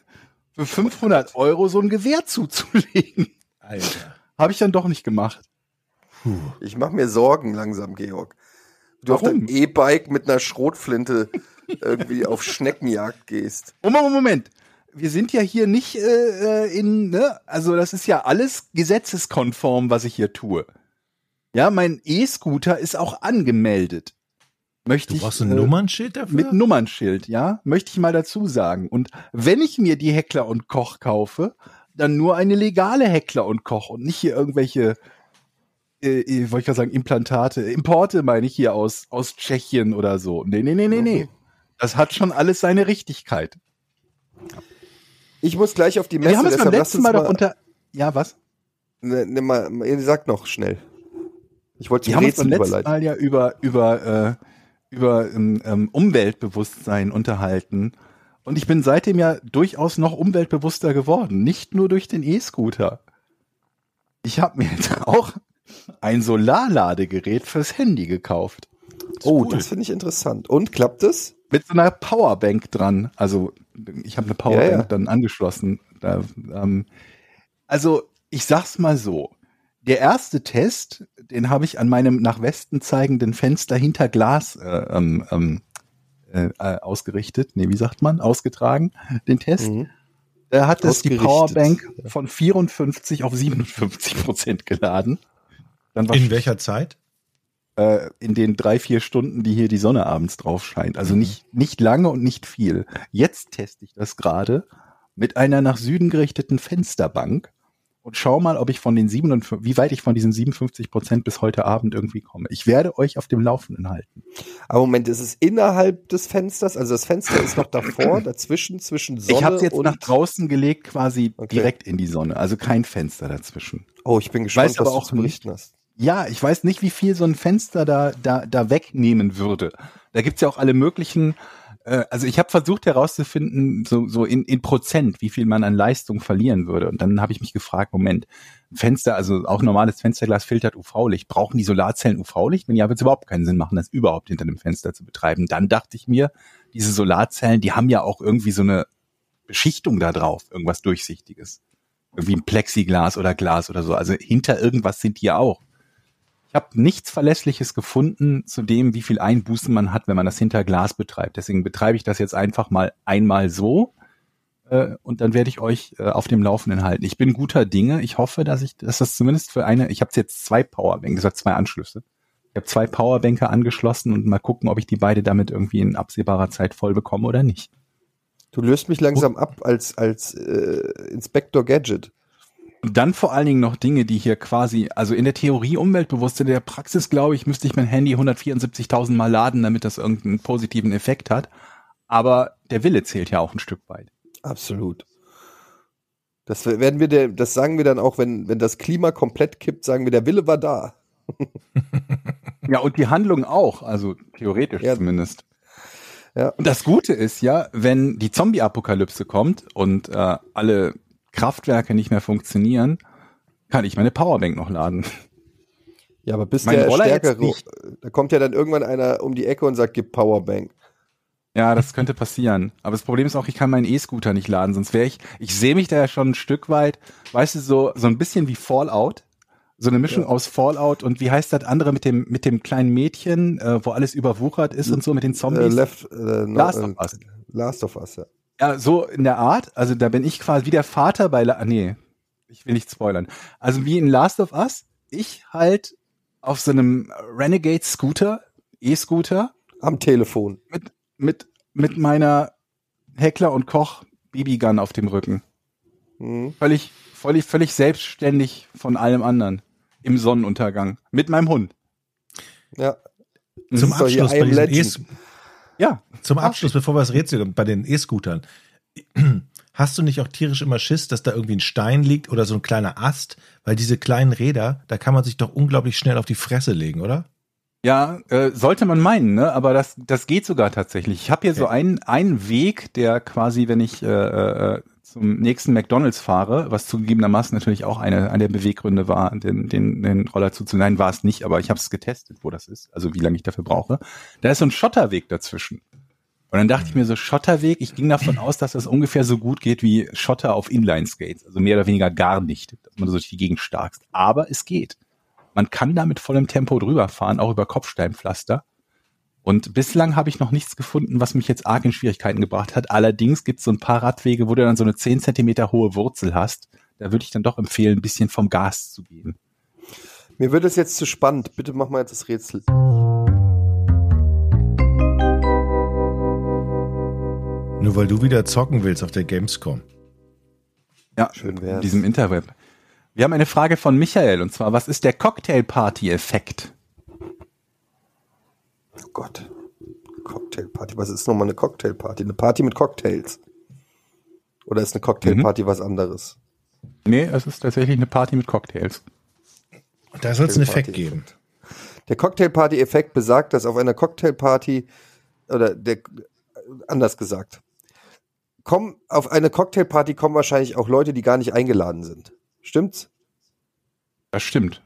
[SPEAKER 4] für 500 Euro so ein Gewehr zuzulegen.
[SPEAKER 5] Alter.
[SPEAKER 4] Habe ich dann doch nicht gemacht.
[SPEAKER 3] Ich mache mir Sorgen langsam, Georg. Du auf
[SPEAKER 4] Warum?
[SPEAKER 3] deinem E-Bike mit einer Schrotflinte irgendwie auf Schneckenjagd gehst.
[SPEAKER 4] Oh, Moment, Moment. Wir sind ja hier nicht äh, äh, in, ne? Also das ist ja alles gesetzeskonform, was ich hier tue. Ja, mein E-Scooter ist auch angemeldet. Möchte
[SPEAKER 5] Du
[SPEAKER 4] ich,
[SPEAKER 5] brauchst ein
[SPEAKER 4] äh,
[SPEAKER 5] Nummernschild dafür?
[SPEAKER 4] Mit Nummernschild, ja, möchte ich mal dazu sagen. Und wenn ich mir die Heckler und Koch kaufe, dann nur eine legale Heckler und Koch und nicht hier irgendwelche, äh, äh, wollte ich gerade sagen, Implantate, Importe meine ich hier aus, aus Tschechien oder so. Nee, nee, nee, nee, nee. Das hat schon alles seine Richtigkeit.
[SPEAKER 3] Ich muss gleich auf die Messe.
[SPEAKER 4] Wir haben es beim letzten Mal doch unter, ja, was?
[SPEAKER 3] Ne, ne, mal, ihr sagt noch schnell. Ich wollte
[SPEAKER 4] Wir
[SPEAKER 3] zum
[SPEAKER 4] haben uns beim letzten
[SPEAKER 3] überleiten.
[SPEAKER 4] Mal ja über, über, äh, über ähm, ähm, Umweltbewusstsein unterhalten. Und ich bin seitdem ja durchaus noch umweltbewusster geworden. Nicht nur durch den E-Scooter. Ich habe mir jetzt auch ein Solarladegerät fürs Handy gekauft.
[SPEAKER 3] Oh,
[SPEAKER 5] cool.
[SPEAKER 3] das finde ich interessant. Und klappt es?
[SPEAKER 4] Mit so einer Powerbank dran. Also ich habe eine Powerbank
[SPEAKER 3] Ja, ja.
[SPEAKER 4] dann angeschlossen. Da, ähm, also ich sag's mal so. Der erste Test, den habe ich an meinem nach Westen zeigenden Fenster hinter Glas äh, ähm, ähm, äh, äh, ausgerichtet. Nee, wie sagt man? Ausgetragen, den Test.
[SPEAKER 3] Mhm.
[SPEAKER 4] Da hat es die. Powerbank von 54 auf 57 Prozent geladen. Dann war
[SPEAKER 5] In welcher Zeit?
[SPEAKER 4] äh, in den drei, vier Stunden, die hier die Sonne abends drauf scheint. Also nicht, nicht lange und nicht viel. Jetzt teste ich das gerade mit einer nach Süden gerichteten Fensterbank und schau mal, ob ich von den 57, wie weit ich von diesen 57 Prozent bis heute Abend irgendwie komme. Ich werde euch auf dem Laufenden halten.
[SPEAKER 3] Aber Moment, ist es innerhalb des Fensters? Also das Fenster ist noch davor, dazwischen, zwischen Sonne
[SPEAKER 4] ich habe es jetzt
[SPEAKER 3] und...
[SPEAKER 4] nach draußen gelegt, quasi
[SPEAKER 3] Okay.
[SPEAKER 4] direkt in die Sonne. Also kein Fenster dazwischen.
[SPEAKER 3] oh, ich bin gespannt,
[SPEAKER 4] weiß
[SPEAKER 3] was
[SPEAKER 4] aber
[SPEAKER 3] du
[SPEAKER 4] auch
[SPEAKER 3] zu berichten hast.
[SPEAKER 4] Ja, ich weiß nicht, wie viel so ein Fenster da, da, da wegnehmen würde. Da gibt's ja auch alle möglichen, also ich habe versucht herauszufinden, so, so in, in Prozent, wie viel man an Leistung verlieren würde. Und dann habe ich mich gefragt, Moment, Fenster, also auch normales Fensterglas filtert UV-Licht. Brauchen die Solarzellen UV-Licht? Wenn ja, wird es überhaupt keinen Sinn machen, das überhaupt hinter dem Fenster zu betreiben. Dann dachte ich mir, diese Solarzellen, die haben ja auch irgendwie so eine Beschichtung da drauf, irgendwas Durchsichtiges. Irgendwie ein Plexiglas oder Glas oder so. Also hinter irgendwas sind die ja auch. Ich habe nichts Verlässliches gefunden zu dem, wie viel Einbußen man hat, wenn man das hinter Glas betreibt. Deswegen betreibe ich das jetzt einfach mal einmal so äh, und dann werde ich euch äh, auf dem Laufenden halten. Ich bin guter Dinge. Ich hoffe, dass ich, dass das zumindest für eine, ich habe jetzt zwei Powerbanks, das hat zwei Anschlüsse. Ich habe zwei Powerbänke angeschlossen und mal gucken, ob ich die beide damit irgendwie in absehbarer Zeit voll bekomme oder nicht.
[SPEAKER 3] Du löst mich langsam ab als, als äh, Inspector Gadget.
[SPEAKER 4] Dann vor allen Dingen noch Dinge, die hier quasi, also in der Theorie umweltbewusst, in der Praxis glaube ich, müsste ich mein Handy 174.000 Mal laden, damit das irgendeinen positiven Effekt hat. Aber der Wille zählt ja auch ein Stück weit.
[SPEAKER 3] Absolut. Das werden wir, der, das sagen wir dann auch, wenn, wenn das Klima komplett kippt, sagen wir, der Wille war da.
[SPEAKER 4] Ja, und die Handlung auch, also theoretisch
[SPEAKER 3] Ja.
[SPEAKER 4] zumindest.
[SPEAKER 3] Ja.
[SPEAKER 4] Und das Gute ist ja, wenn die Zombie-Apokalypse kommt und äh, alle Kraftwerke nicht mehr funktionieren, kann ich meine Powerbank noch laden.
[SPEAKER 3] Ja, aber bis
[SPEAKER 4] Mein
[SPEAKER 3] der
[SPEAKER 4] Roller
[SPEAKER 3] stärkere, da kommt ja dann irgendwann einer um die Ecke und sagt, gib Powerbank.
[SPEAKER 4] Ja, das könnte passieren. Aber das Problem ist auch, ich kann meinen E-Scooter nicht laden, sonst wäre ich, ich sehe mich da ja schon ein Stück weit, weißt du, so, so ein bisschen wie Fallout. So eine Mischung
[SPEAKER 3] Ja.
[SPEAKER 4] aus Fallout und wie heißt das andere mit dem, mit dem kleinen Mädchen, äh, wo alles überwuchert ist und so mit den
[SPEAKER 3] Äh,
[SPEAKER 4] Zombies?
[SPEAKER 3] left, äh, no,
[SPEAKER 4] Last
[SPEAKER 3] äh,
[SPEAKER 4] of Us.
[SPEAKER 3] Last of Us, ja.
[SPEAKER 4] Ja, so in der Art. Also da bin ich quasi wie der Vater bei, La nee, ich will nicht spoilern. Also wie in Last of Us, ich halt auf so einem Renegade Scooter, E-Scooter,
[SPEAKER 3] Am Telefon.
[SPEAKER 4] mit, mit meiner Heckler und Koch BB-Gun auf dem Rücken.
[SPEAKER 3] Mhm.
[SPEAKER 4] Völlig, völlig, völlig selbstständig von allem anderen. Im Sonnenuntergang. Mit meinem Hund.
[SPEAKER 3] Ja.
[SPEAKER 5] Zum Abschluss, bei diesen. E-
[SPEAKER 4] Ja.
[SPEAKER 5] zum Abschluss, bevor wir das Rätsel bei den E-Scootern. Hast du nicht auch tierisch immer Schiss, dass da irgendwie ein Stein liegt oder so ein kleiner Ast? Weil diese kleinen Räder, da kann man sich doch unglaublich schnell auf die Fresse legen, oder?
[SPEAKER 4] Ja, äh, sollte man meinen, ne? Aber das, das geht sogar tatsächlich. Ich habe hier so
[SPEAKER 5] Okay.
[SPEAKER 4] einen, einen Weg, der quasi, wenn ich äh, äh, zum nächsten McDonalds fahre, was zugegebenermaßen natürlich auch eine, eine der Beweggründe war, den, den, den Roller zuzunehmen, war es nicht, aber ich habe es getestet, wo das ist, also wie lange ich dafür brauche. Da ist so ein Schotterweg dazwischen. Und dann dachte ich mir so, Schotterweg, ich ging davon aus, dass das ungefähr so gut geht wie Schotter auf Inline-Skates. Also mehr oder weniger gar nicht, dass man so durch die Gegend starkst. Aber es geht. Man kann da mit vollem Tempo drüber fahren, auch über Kopfsteinpflaster. Und bislang habe ich noch nichts gefunden, was mich jetzt arg in Schwierigkeiten gebracht hat. Allerdings gibt es so ein paar Radwege, wo du dann so eine 10 Zentimeter hohe Wurzel hast. Da würde ich dann doch empfehlen, ein bisschen vom Gas zu gehen.
[SPEAKER 3] Mir wird es jetzt zu spannend. Bitte mach mal jetzt das Rätsel.
[SPEAKER 5] Nur weil du wieder zocken willst auf der Gamescom.
[SPEAKER 4] Ja,
[SPEAKER 3] Schön
[SPEAKER 4] in
[SPEAKER 3] wär's.
[SPEAKER 4] diesem Interweb. Wir haben eine Frage von Michael und zwar, was ist der Cocktail-Party-Effekt?
[SPEAKER 3] Oh Gott. Cocktailparty. Was ist nochmal eine Cocktailparty? Eine Party mit Cocktails. Oder ist eine Cocktailparty was anderes?
[SPEAKER 4] Nee, es ist tatsächlich eine Party mit Cocktails.
[SPEAKER 5] Da soll es einen Effekt geben.
[SPEAKER 3] Der Cocktailparty-Effekt besagt, dass auf einer Cocktailparty, oder der, anders gesagt, kommen, auf eine Cocktailparty kommen wahrscheinlich auch Leute, die gar nicht eingeladen sind. Stimmt's?
[SPEAKER 4] Das stimmt.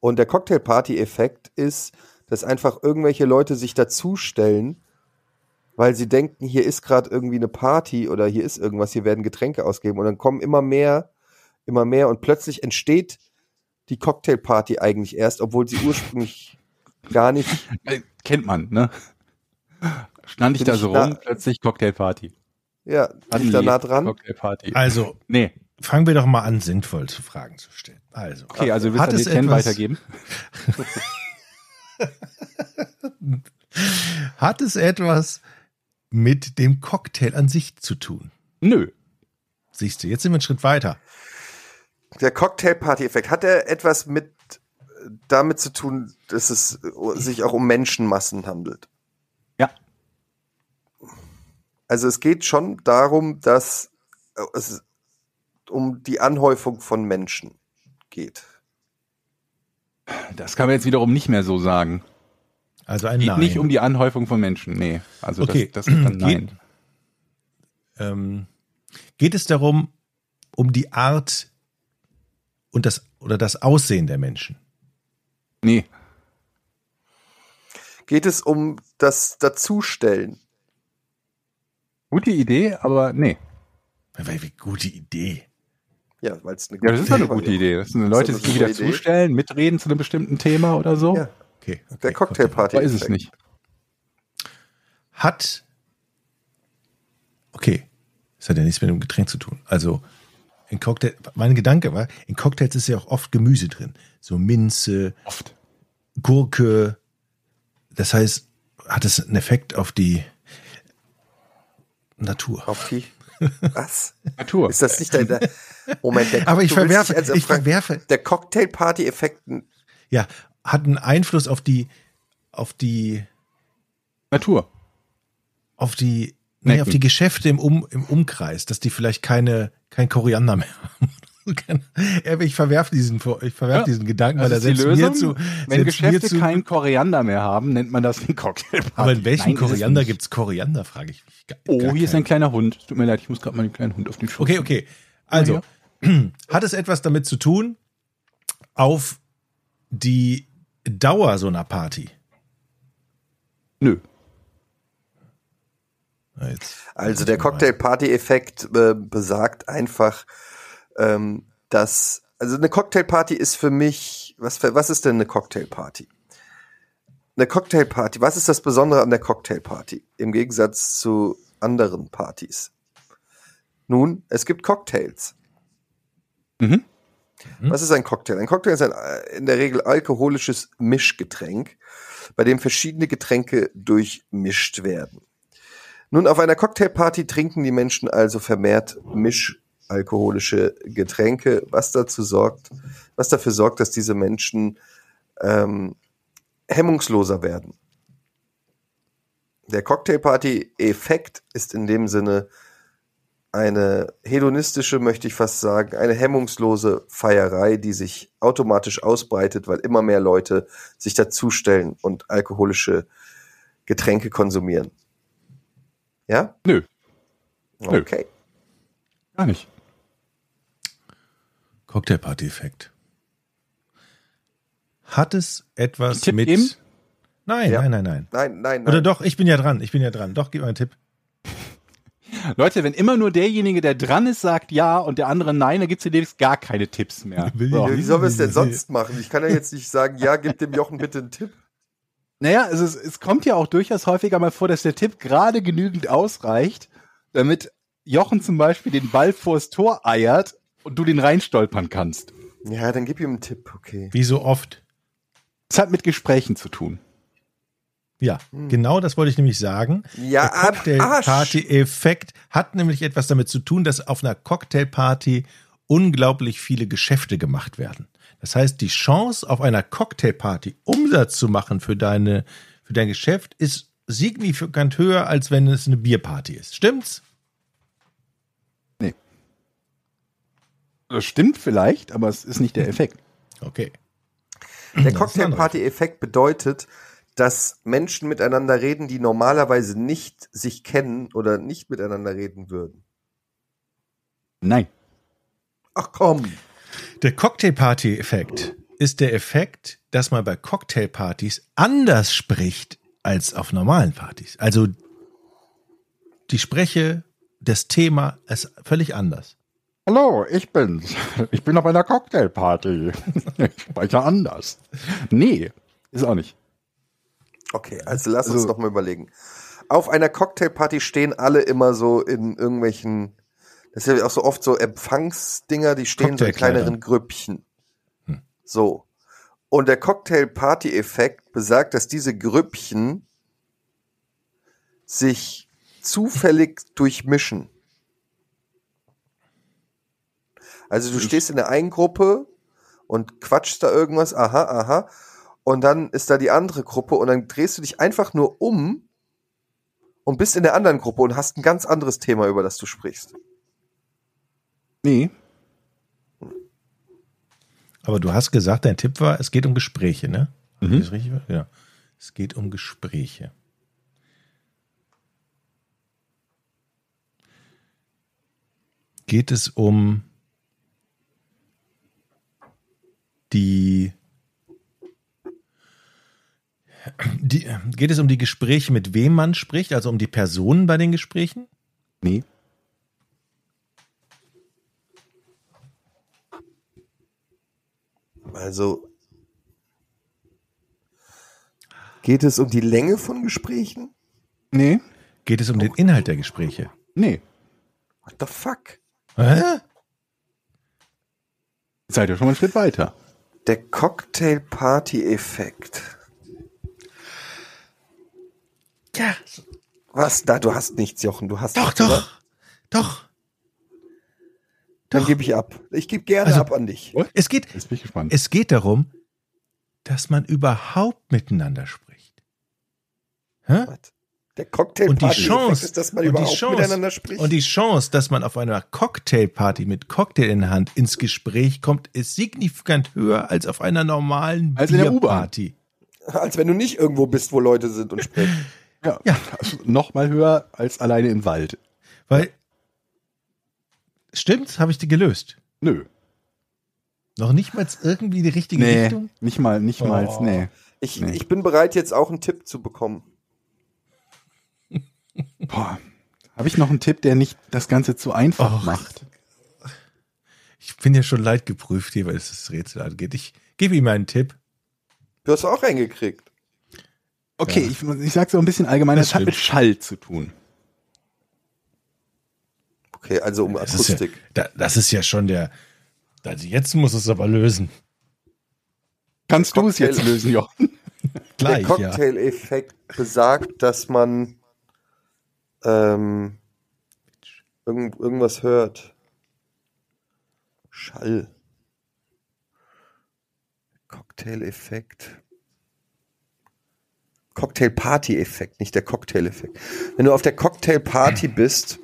[SPEAKER 3] Und der Cocktailparty-Effekt ist, dass einfach irgendwelche Leute sich dazustellen, weil sie denken, hier ist gerade irgendwie eine Party oder hier ist irgendwas, hier werden Getränke ausgegeben und dann kommen immer mehr, immer mehr und plötzlich entsteht die Cocktailparty eigentlich erst, obwohl sie ursprünglich gar nicht
[SPEAKER 4] kennt man, ne? Stand ich da
[SPEAKER 3] ich
[SPEAKER 4] so
[SPEAKER 3] da-
[SPEAKER 4] rum, plötzlich Cocktailparty.
[SPEAKER 3] Ja, bin ich da nah dran?
[SPEAKER 4] Cocktailparty.
[SPEAKER 5] Also,
[SPEAKER 4] Nee.
[SPEAKER 5] fangen wir doch mal an, sinnvoll zu Fragen zu stellen. Also,
[SPEAKER 4] Okay, also willst du
[SPEAKER 5] es
[SPEAKER 4] die 10
[SPEAKER 5] etwas-
[SPEAKER 4] weitergeben?
[SPEAKER 5] hat es etwas mit dem Cocktail an sich zu tun?
[SPEAKER 4] Nö.
[SPEAKER 5] Siehst du, jetzt sind wir einen Schritt weiter.
[SPEAKER 3] Der Cocktailparty-Effekt, hat er etwas mit äh, damit zu tun, dass es äh, sich auch um Menschenmassen handelt?
[SPEAKER 4] Ja.
[SPEAKER 3] Also es geht schon darum, dass äh, es um die Anhäufung von Menschen geht.
[SPEAKER 4] Das kann man jetzt wiederum nicht mehr so sagen.
[SPEAKER 5] Also ein
[SPEAKER 4] Geht
[SPEAKER 5] Nein.
[SPEAKER 4] nicht um die Anhäufung von Menschen. Nee. Also
[SPEAKER 5] Okay.
[SPEAKER 4] das, das ist dann
[SPEAKER 5] Geht-
[SPEAKER 4] nein.
[SPEAKER 5] ähm, geht es darum, um die Art und das oder das Aussehen der Menschen?
[SPEAKER 4] Nee.
[SPEAKER 3] Geht es um das Dazustellen?
[SPEAKER 4] Gute Idee, aber nee.
[SPEAKER 5] Weil, Wie gute Idee.
[SPEAKER 3] Ja, weil es eine
[SPEAKER 4] Ja, das ist eine gute Idee. Das sind Leute, sich wieder
[SPEAKER 3] gute Idee?
[SPEAKER 4] zustellen, mitreden zu einem bestimmten Thema oder so.
[SPEAKER 3] Ja,
[SPEAKER 5] Okay. okay
[SPEAKER 3] der Cocktailparty.
[SPEAKER 4] Aber ist es nicht.
[SPEAKER 5] Hat. Okay. Das hat ja nichts mit dem Getränk zu tun. Also, in Cocktail, mein Gedanke war, in Cocktails ist ja auch oft Gemüse drin. So Minze,
[SPEAKER 4] Oft.
[SPEAKER 5] Gurke. Das heißt, hat es einen Effekt auf die Natur?
[SPEAKER 3] Auf die. Was?
[SPEAKER 4] Natur.
[SPEAKER 3] Ist das nicht dein. der- Moment, der,
[SPEAKER 5] Aber ich verwerfe,
[SPEAKER 3] also
[SPEAKER 5] ich verwerfe,
[SPEAKER 3] Der Cocktailparty-Effekt,
[SPEAKER 5] ja, hat einen Einfluss auf die, auf die,
[SPEAKER 4] Natur.
[SPEAKER 5] auf die, nee,
[SPEAKER 4] Necken.
[SPEAKER 5] auf die Geschäfte im, um, im Umkreis, dass die vielleicht keine, kein Koriander mehr haben. ich verwerfe diesen, ich verwerf
[SPEAKER 4] Ja,
[SPEAKER 5] diesen Gedanken, weil er setzt mir zu.
[SPEAKER 4] Wenn Geschäfte
[SPEAKER 5] zu,
[SPEAKER 4] keinen Koriander mehr haben, nennt man das ein Cocktailparty.
[SPEAKER 5] aber in welchem
[SPEAKER 4] Nein, es
[SPEAKER 5] Koriander
[SPEAKER 4] nicht.
[SPEAKER 5] gibt's Koriander, frage ich mich. Gar-
[SPEAKER 4] Oh,
[SPEAKER 5] gar
[SPEAKER 4] hier ist ein kleiner Hund. Tut mir leid, ich muss gerade mal den kleinen Hund auf den Schoß.
[SPEAKER 5] Okay, okay. Also, hat es etwas damit zu tun, auf die Dauer so einer Party?
[SPEAKER 4] Nö.
[SPEAKER 5] Jetzt-
[SPEAKER 3] Also der Cocktail-Party-Effekt äh, besagt einfach, ähm, dass, also eine Cocktailparty ist für mich, was, für, was ist denn eine Cocktailparty? Eine Cocktailparty, was ist das Besondere an der Cocktailparty im Gegensatz zu anderen Partys? Nun, es gibt Cocktails.
[SPEAKER 4] Mhm.
[SPEAKER 3] Was ist ein Cocktail? Ein Cocktail ist ein äh, in der Regel alkoholisches Mischgetränk, bei dem verschiedene Getränke durchmischt werden. Nun, auf einer Cocktailparty trinken die Menschen also vermehrt mischalkoholische Getränke, was dazu sorgt, was dafür sorgt, dass diese Menschen ähm, hemmungsloser werden. Der Cocktailparty-Effekt ist in dem Sinne eine hedonistische, möchte ich fast sagen, eine hemmungslose Feierei, die sich automatisch ausbreitet, weil immer mehr Leute sich dazustellen und alkoholische Getränke konsumieren. Ja?
[SPEAKER 4] Nö, Nö.
[SPEAKER 3] Okay.
[SPEAKER 4] gar nicht.
[SPEAKER 5] Cocktailparty-Effekt. Hat es etwas
[SPEAKER 4] Tipp
[SPEAKER 5] mit.
[SPEAKER 4] geben?
[SPEAKER 5] Nein,
[SPEAKER 3] Ja.
[SPEAKER 5] nein, nein, nein.
[SPEAKER 3] Nein, nein, nein.
[SPEAKER 5] Oder doch, ich bin ja dran, ich bin ja dran. Doch, gib mal einen Tipp.
[SPEAKER 4] Leute, wenn immer nur derjenige, der dran ist, sagt ja und der andere nein, dann gibt's hier demnächst gar keine Tipps mehr. So.
[SPEAKER 3] Wie sollen wir es denn sonst machen? Ich kann ja jetzt nicht sagen, ja, gib dem Jochen bitte einen Tipp.
[SPEAKER 4] Naja, es, ist, es kommt ja auch durchaus häufiger mal vor, dass der Tipp gerade genügend ausreicht, damit Jochen zum Beispiel den Ball vors Tor eiert und du den reinstolpern kannst.
[SPEAKER 3] Ja, dann gib ihm einen Tipp, okay.
[SPEAKER 5] Wie so oft.
[SPEAKER 4] Das hat mit Gesprächen zu tun.
[SPEAKER 5] Ja, genau das wollte ich nämlich sagen.
[SPEAKER 3] Ja,
[SPEAKER 5] Der Cocktailparty-Effekt hat nämlich etwas damit zu tun, dass auf einer Cocktailparty unglaublich viele Geschäfte gemacht werden. Das heißt, die Chance auf einer Cocktailparty Umsatz zu machen für deine, für dein Geschäft ist signifikant höher, als wenn es eine Bierparty ist. Stimmt's?
[SPEAKER 4] Das stimmt vielleicht, aber es ist nicht der Effekt.
[SPEAKER 5] Okay.
[SPEAKER 3] Der Cocktailparty-Effekt bedeutet, dass Menschen miteinander reden, die normalerweise nicht sich kennen oder nicht miteinander reden würden.
[SPEAKER 4] Nein.
[SPEAKER 3] Ach komm.
[SPEAKER 5] Der Cocktailparty-Effekt ist der Effekt, dass man bei Cocktailpartys anders spricht als auf normalen Partys. Also die Spreche, das Thema ist völlig anders.
[SPEAKER 4] Hallo, ich bin's. Ich bin auf einer Cocktailparty. Ich anders. Nee, ist auch nicht.
[SPEAKER 3] Okay, also lass uns
[SPEAKER 4] Also-
[SPEAKER 3] noch mal überlegen. Auf einer Cocktailparty stehen alle immer so in irgendwelchen, das ist ja auch so oft so Empfangsdinger, die stehen so in kleineren Grüppchen.
[SPEAKER 5] Hm.
[SPEAKER 3] So. Und der Cocktail-Party-Effekt besagt, dass diese Grüppchen sich zufällig durchmischen. Also du stehst in der einen Gruppe und quatschst da irgendwas, aha, aha, und dann ist da die andere Gruppe und dann drehst du dich einfach nur um und bist in der anderen Gruppe und hast ein ganz anderes Thema, über das du sprichst.
[SPEAKER 4] Nee.
[SPEAKER 5] Aber du hast gesagt, dein Tipp war, es geht um Gespräche, ne?
[SPEAKER 4] Mhm.
[SPEAKER 5] Ist das richtig? Ja. Es geht um Gespräche. Geht es um die, die geht es um die Gespräche, mit wem man spricht, also um die Personen bei den Gesprächen?
[SPEAKER 4] Nee.
[SPEAKER 3] Also geht es um die Länge von Gesprächen?
[SPEAKER 4] Nee.
[SPEAKER 5] Geht es um den Inhalt der Gespräche?
[SPEAKER 4] Nee.
[SPEAKER 3] What the fuck?
[SPEAKER 5] Hä?
[SPEAKER 4] Seid ihr schon mal einen Schritt weiter.
[SPEAKER 3] Der Cocktail-Party-Effekt.
[SPEAKER 5] Ja,
[SPEAKER 3] Was? Da, du hast nichts, Jochen. Du hast
[SPEAKER 5] doch,
[SPEAKER 3] nichts, oder?
[SPEAKER 5] doch, doch.
[SPEAKER 3] Dann gebe ich ab. Ich gebe gerne
[SPEAKER 5] Also-
[SPEAKER 3] ab an dich.
[SPEAKER 5] Es geht,
[SPEAKER 4] Jetzt bin ich gespannt.
[SPEAKER 5] Es geht darum, dass man überhaupt miteinander spricht. Hä?
[SPEAKER 3] Was? Der Cocktail
[SPEAKER 5] Und die Chance,
[SPEAKER 3] ist, dass man
[SPEAKER 5] und die
[SPEAKER 3] überhaupt
[SPEAKER 5] Chance,
[SPEAKER 3] miteinander spricht.
[SPEAKER 5] und die Chance, dass man auf einer Cocktailparty mit Cocktail in der Hand ins Gespräch kommt, ist signifikant höher als auf einer normalen
[SPEAKER 4] Als.
[SPEAKER 5] Bierparty.
[SPEAKER 3] als wenn du nicht irgendwo bist, wo Leute sind und sprechen.
[SPEAKER 4] Ja,
[SPEAKER 5] Ja.
[SPEAKER 4] Also noch mal höher als alleine im Wald.
[SPEAKER 5] Weil, stimmt's, habe ich die gelöst.
[SPEAKER 4] Nö.
[SPEAKER 5] Noch nicht mal irgendwie die richtige
[SPEAKER 4] Nee,
[SPEAKER 5] Richtung?
[SPEAKER 4] nicht mal, nicht mal,
[SPEAKER 5] Oh.
[SPEAKER 4] nee.
[SPEAKER 3] Ich,
[SPEAKER 4] Nee.
[SPEAKER 3] ich bin bereit, jetzt auch einen Tipp zu bekommen.
[SPEAKER 4] Boah. Habe ich noch einen Tipp, der nicht das Ganze zu einfach
[SPEAKER 5] Och.
[SPEAKER 4] macht?
[SPEAKER 5] Ich bin ja schon leid geprüft hier, weil es das Rätsel angeht. Ich gebe ihm einen Tipp.
[SPEAKER 3] Du hast auch einen gekriegt.
[SPEAKER 4] Okay,
[SPEAKER 5] Ja.
[SPEAKER 4] ich, ich sage so ein bisschen allgemein,
[SPEAKER 5] Das
[SPEAKER 4] das hat mit Schall zu tun.
[SPEAKER 3] Okay, also um
[SPEAKER 5] Das ist, ja,
[SPEAKER 3] Akustik.
[SPEAKER 5] da, das ist ja schon der. Also jetzt muss es aber lösen.
[SPEAKER 4] Kannst du es jetzt lösen, Jochen?
[SPEAKER 5] Gleich,
[SPEAKER 3] Der
[SPEAKER 5] ja.
[SPEAKER 3] Cocktail-Effekt besagt, dass man ähm, irgend, irgendwas hört. Schall. Cocktail-Effekt. Cocktail-Party-Effekt, nicht der Cocktail-Effekt. Wenn du auf der Cocktail-Party bist,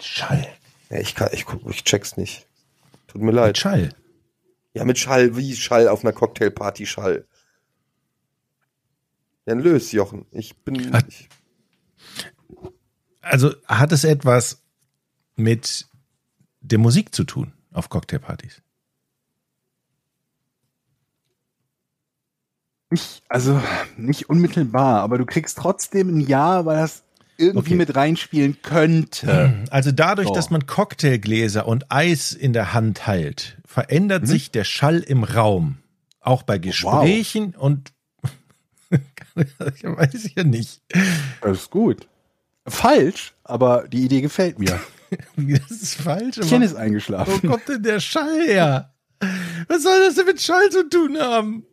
[SPEAKER 5] Schall.
[SPEAKER 3] ja, ich, kann, ich, ich check's nicht. Tut mir leid.
[SPEAKER 5] Schall.
[SPEAKER 3] Ja, mit Schall, wie Schall auf einer Cocktailparty Schall. Ja, löst, Jochen. Ich bin.
[SPEAKER 5] Ach.
[SPEAKER 3] Ich,
[SPEAKER 5] Also hat es etwas mit der Musik zu tun auf Cocktailpartys?
[SPEAKER 4] Nicht, also nicht unmittelbar, aber du kriegst trotzdem ein Ja, weil das irgendwie
[SPEAKER 5] Okay.
[SPEAKER 4] mit reinspielen könnte.
[SPEAKER 5] Also dadurch,
[SPEAKER 4] So.
[SPEAKER 5] dass man Cocktailgläser und Eis in der Hand hält,
[SPEAKER 4] Mhm.
[SPEAKER 5] verändert sich der Schall im Raum. Auch
[SPEAKER 4] Oh,
[SPEAKER 5] bei Gesprächen und ich weiß ja nicht.
[SPEAKER 4] Das ist gut. Falsch, aber die Idee gefällt mir.
[SPEAKER 5] Das ist falsch. aber-
[SPEAKER 4] Chen ist
[SPEAKER 5] Wo
[SPEAKER 4] eingeschlafen.
[SPEAKER 5] kommt denn der Schall her? Was soll das denn mit Schall zu tun haben?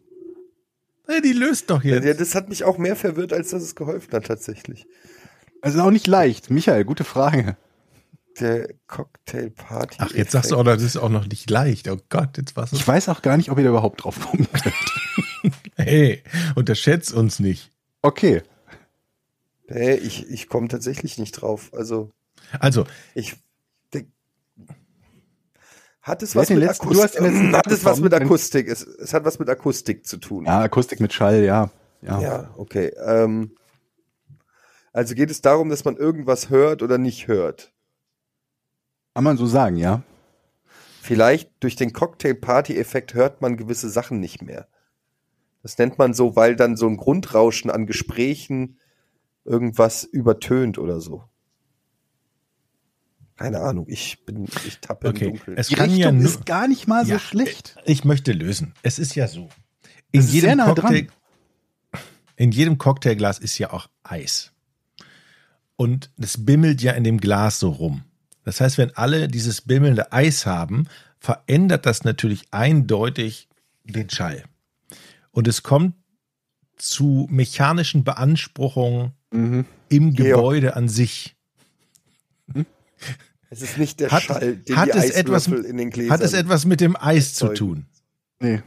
[SPEAKER 5] Hey, die löst doch
[SPEAKER 3] ja,
[SPEAKER 5] jetzt.
[SPEAKER 3] das hat mich auch mehr verwirrt, als dass es geholfen hat, tatsächlich.
[SPEAKER 4] Also auch nicht leicht. Michael, gute Frage.
[SPEAKER 3] Der Cocktailparty.
[SPEAKER 5] Ach, jetzt sagst du auch, das ist auch noch nicht leicht. Oh Gott, jetzt was
[SPEAKER 4] Ich weiß auch gar nicht, ob ihr da überhaupt drauf kommen könnt.
[SPEAKER 5] Hey, unterschätzt uns nicht.
[SPEAKER 4] Okay.
[SPEAKER 3] Nee, ich, ich komme tatsächlich nicht drauf. Also,
[SPEAKER 5] Also,
[SPEAKER 3] ich. Hat es was mit
[SPEAKER 4] letzten-
[SPEAKER 3] Akustik?
[SPEAKER 4] du hast den letzten
[SPEAKER 3] hat es was mit Akustik? Es, es hat was mit Akustik zu tun.
[SPEAKER 4] Ja, Akustik mit Schall, ja. Ja.
[SPEAKER 3] Ja, okay. Ähm, also geht es darum, dass man irgendwas hört oder nicht hört.
[SPEAKER 4] Kann man so sagen, ja.
[SPEAKER 3] Vielleicht durch den Cocktail-Party-Effekt hört man gewisse Sachen nicht mehr. Das nennt man so, weil dann so ein Grundrauschen an Gesprächen irgendwas übertönt oder so. Keine Ahnung, ich bin, ich tappe
[SPEAKER 5] okay.
[SPEAKER 3] im Dunkeln.
[SPEAKER 5] Es
[SPEAKER 4] Die
[SPEAKER 5] kann ja
[SPEAKER 4] Richtung
[SPEAKER 5] nur,
[SPEAKER 4] ist gar nicht mal so
[SPEAKER 5] Ja.
[SPEAKER 4] schlecht.
[SPEAKER 5] ich möchte lösen. Es ist ja so. In
[SPEAKER 4] Es ist sehr nah dran.
[SPEAKER 5] in jedem Cocktailglas ist ja auch Eis. Und es bimmelt ja in dem Glas so rum. Das heißt, wenn alle dieses bimmelnde Eis haben, verändert das natürlich eindeutig den Schall. Und es kommt zu mechanischen Beanspruchungen
[SPEAKER 4] Mhm.
[SPEAKER 5] im
[SPEAKER 3] Georg.
[SPEAKER 5] Gebäude an sich.
[SPEAKER 3] es ist nicht der
[SPEAKER 5] Hat-
[SPEAKER 3] Schall, den
[SPEAKER 5] hat
[SPEAKER 3] die
[SPEAKER 5] es etwas-
[SPEAKER 3] in den Gläsern.
[SPEAKER 5] Hat es etwas mit dem Eis zu tun?
[SPEAKER 4] Nee.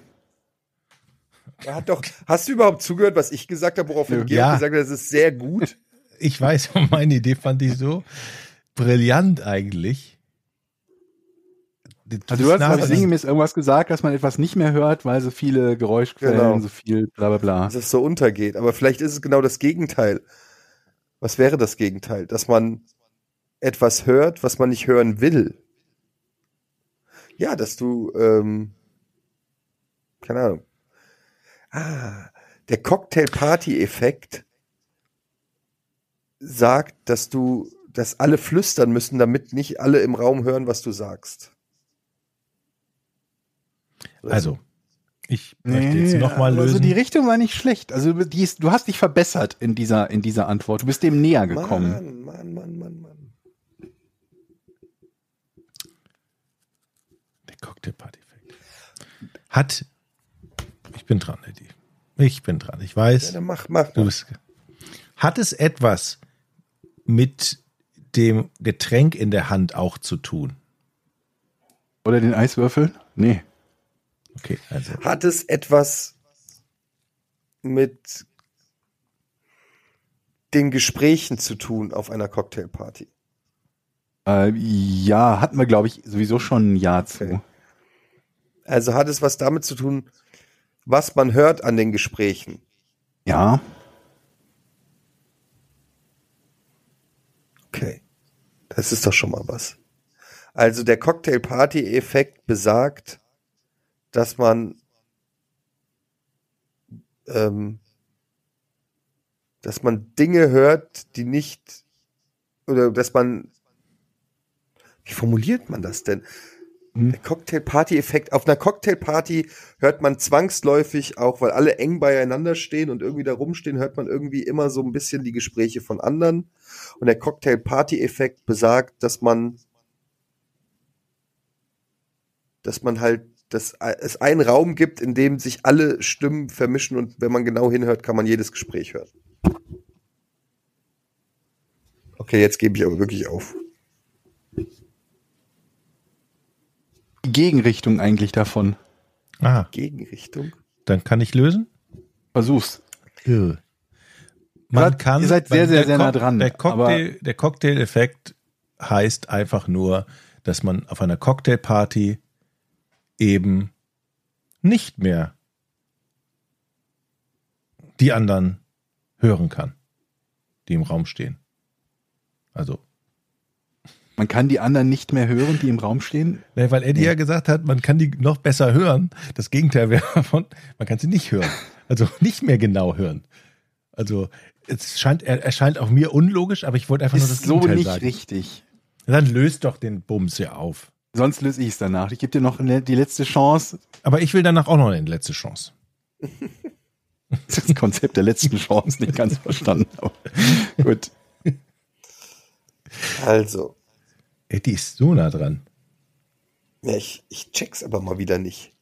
[SPEAKER 3] Er hat doch, hast du überhaupt zugehört, was ich gesagt habe, woraufhin
[SPEAKER 4] Nö.
[SPEAKER 3] Georg
[SPEAKER 5] Ja.
[SPEAKER 3] gesagt hat, das ist sehr gut?
[SPEAKER 5] Ich weiß, meine Idee fand ich so brillant eigentlich.
[SPEAKER 4] Also du hast
[SPEAKER 5] Das
[SPEAKER 4] also sinngemäß irgendwas gesagt, dass man etwas nicht mehr hört, weil so viele Geräuschquellen,
[SPEAKER 3] Genau.
[SPEAKER 4] so viel bla bla bla.
[SPEAKER 3] dass es so untergeht. Aber vielleicht ist es genau das Gegenteil. Was wäre das Gegenteil? Dass man etwas hört, was man nicht hören will. Ja, dass du, ähm, keine Ahnung. Ah, der Cocktail-Party-Effekt sagt, dass du, dass alle flüstern müssen, damit nicht alle im Raum hören, was du sagst.
[SPEAKER 5] Also, ich möchte jetzt nochmal
[SPEAKER 4] also
[SPEAKER 5] lösen.
[SPEAKER 4] die Richtung war nicht schlecht. Also die ist, du hast dich verbessert in dieser, in dieser Antwort. Du bist dem näher gekommen.
[SPEAKER 3] Mann, Mann, Mann, Mann, Mann.
[SPEAKER 5] Der Cocktail-Party-Effekt. Hat. Ich bin dran, Eddie. Ich bin dran. Ich
[SPEAKER 3] Ja,
[SPEAKER 5] weiß,
[SPEAKER 3] dann mach, mach.
[SPEAKER 5] du bist. Hat es etwas mit dem Getränk in der Hand auch zu tun?
[SPEAKER 4] Oder den Eiswürfel? Nee.
[SPEAKER 5] Okay, also.
[SPEAKER 3] Hat es etwas mit den Gesprächen zu tun auf einer Cocktailparty?
[SPEAKER 4] Äh, ja, hatten wir, glaube ich, sowieso schon ein Jahr zu.
[SPEAKER 3] Okay. Also hat es was damit zu tun, was man hört an den Gesprächen?
[SPEAKER 4] Ja.
[SPEAKER 3] Okay. Das ist doch schon mal was. Also der Cocktail-Party-Effekt besagt, dass man ähm, dass man Dinge hört, die nicht oder dass man wie formuliert man das denn?
[SPEAKER 4] Hm.
[SPEAKER 3] Cocktail-Party-Effekt. Auf einer Cocktailparty hört man zwangsläufig auch, weil alle eng beieinander stehen und irgendwie da rumstehen, hört man irgendwie immer so ein bisschen die Gespräche von anderen. Und der Cocktail-Party-Effekt besagt, dass man, dass man halt, dass es einen Raum gibt, in dem sich alle Stimmen vermischen und wenn man genau hinhört, kann man jedes Gespräch hören. Okay, jetzt gebe ich aber wirklich auf.
[SPEAKER 4] Die Gegenrichtung eigentlich davon.
[SPEAKER 5] Ah,
[SPEAKER 3] Gegenrichtung.
[SPEAKER 5] dann kann ich lösen?
[SPEAKER 4] Versuch's.
[SPEAKER 5] Man
[SPEAKER 4] Grad-
[SPEAKER 5] kann.
[SPEAKER 4] ihr seid sehr, sehr, sehr nah dran,
[SPEAKER 5] Der Cocktail, der Cocktail-Effekt heißt einfach nur, dass man auf einer Cocktailparty eben nicht mehr die anderen hören kann, die im Raum stehen. Also,
[SPEAKER 4] Man kann die anderen nicht mehr hören, die im Raum stehen.
[SPEAKER 5] ne, weil Eddie ja gesagt hat, man kann die noch besser hören. Das Gegenteil wäre davon, man kann sie nicht hören. Also nicht mehr genau hören. Also es scheint, er erscheint auch mir unlogisch, aber ich wollte einfach nur das
[SPEAKER 4] Ist so
[SPEAKER 5] Gegenteil
[SPEAKER 4] nicht
[SPEAKER 5] sagen.
[SPEAKER 4] richtig.
[SPEAKER 5] Dann löst doch den Bums hier auf.
[SPEAKER 4] Sonst löse ich es danach. Ich gebe dir noch die letzte Chance.
[SPEAKER 5] Aber ich will danach auch noch eine letzte Chance.
[SPEAKER 4] Das Konzept der letzten Chance nicht ganz verstanden. Aber gut.
[SPEAKER 3] Also,
[SPEAKER 5] Eddie ist so nah dran.
[SPEAKER 3] ja, ich, ich check's aber mal wieder nicht.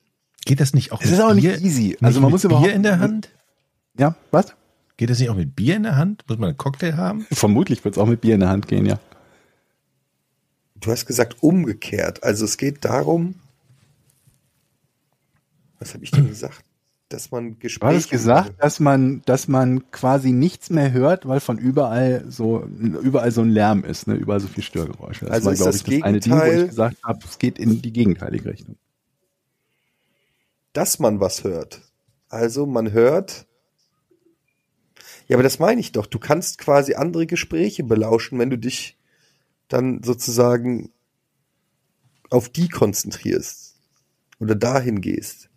[SPEAKER 5] Geht das nicht auch
[SPEAKER 4] Es ist auch nicht easy. Also man
[SPEAKER 5] mit
[SPEAKER 4] muss
[SPEAKER 5] Bier
[SPEAKER 4] überhaupt
[SPEAKER 5] in der Hand?
[SPEAKER 4] Ja, was?
[SPEAKER 5] Geht das nicht auch mit Bier in der Hand? Muss man einen Cocktail haben?
[SPEAKER 4] Vermutlich wird es auch mit Bier in der Hand gehen, ja.
[SPEAKER 3] Du hast gesagt umgekehrt. Also es geht darum, was habe ich denn gesagt? Dass man
[SPEAKER 4] Du
[SPEAKER 3] Gespräche.
[SPEAKER 4] hattest gesagt, dass man, dass man quasi nichts mehr hört, weil von überall so, überall so ein Lärm ist, ne? überall so viel Störgeräusche. Das
[SPEAKER 3] Also
[SPEAKER 4] war,
[SPEAKER 3] ist das
[SPEAKER 4] ich, das eine Ding, wo
[SPEAKER 3] Gegenteil-
[SPEAKER 4] ich gesagt habe, es geht in die gegenteilige Richtung.
[SPEAKER 3] dass man was hört. Also man hört. Ja, aber das meine ich doch. Du kannst quasi andere Gespräche belauschen, wenn du dich dann sozusagen auf die konzentrierst oder dahin gehst.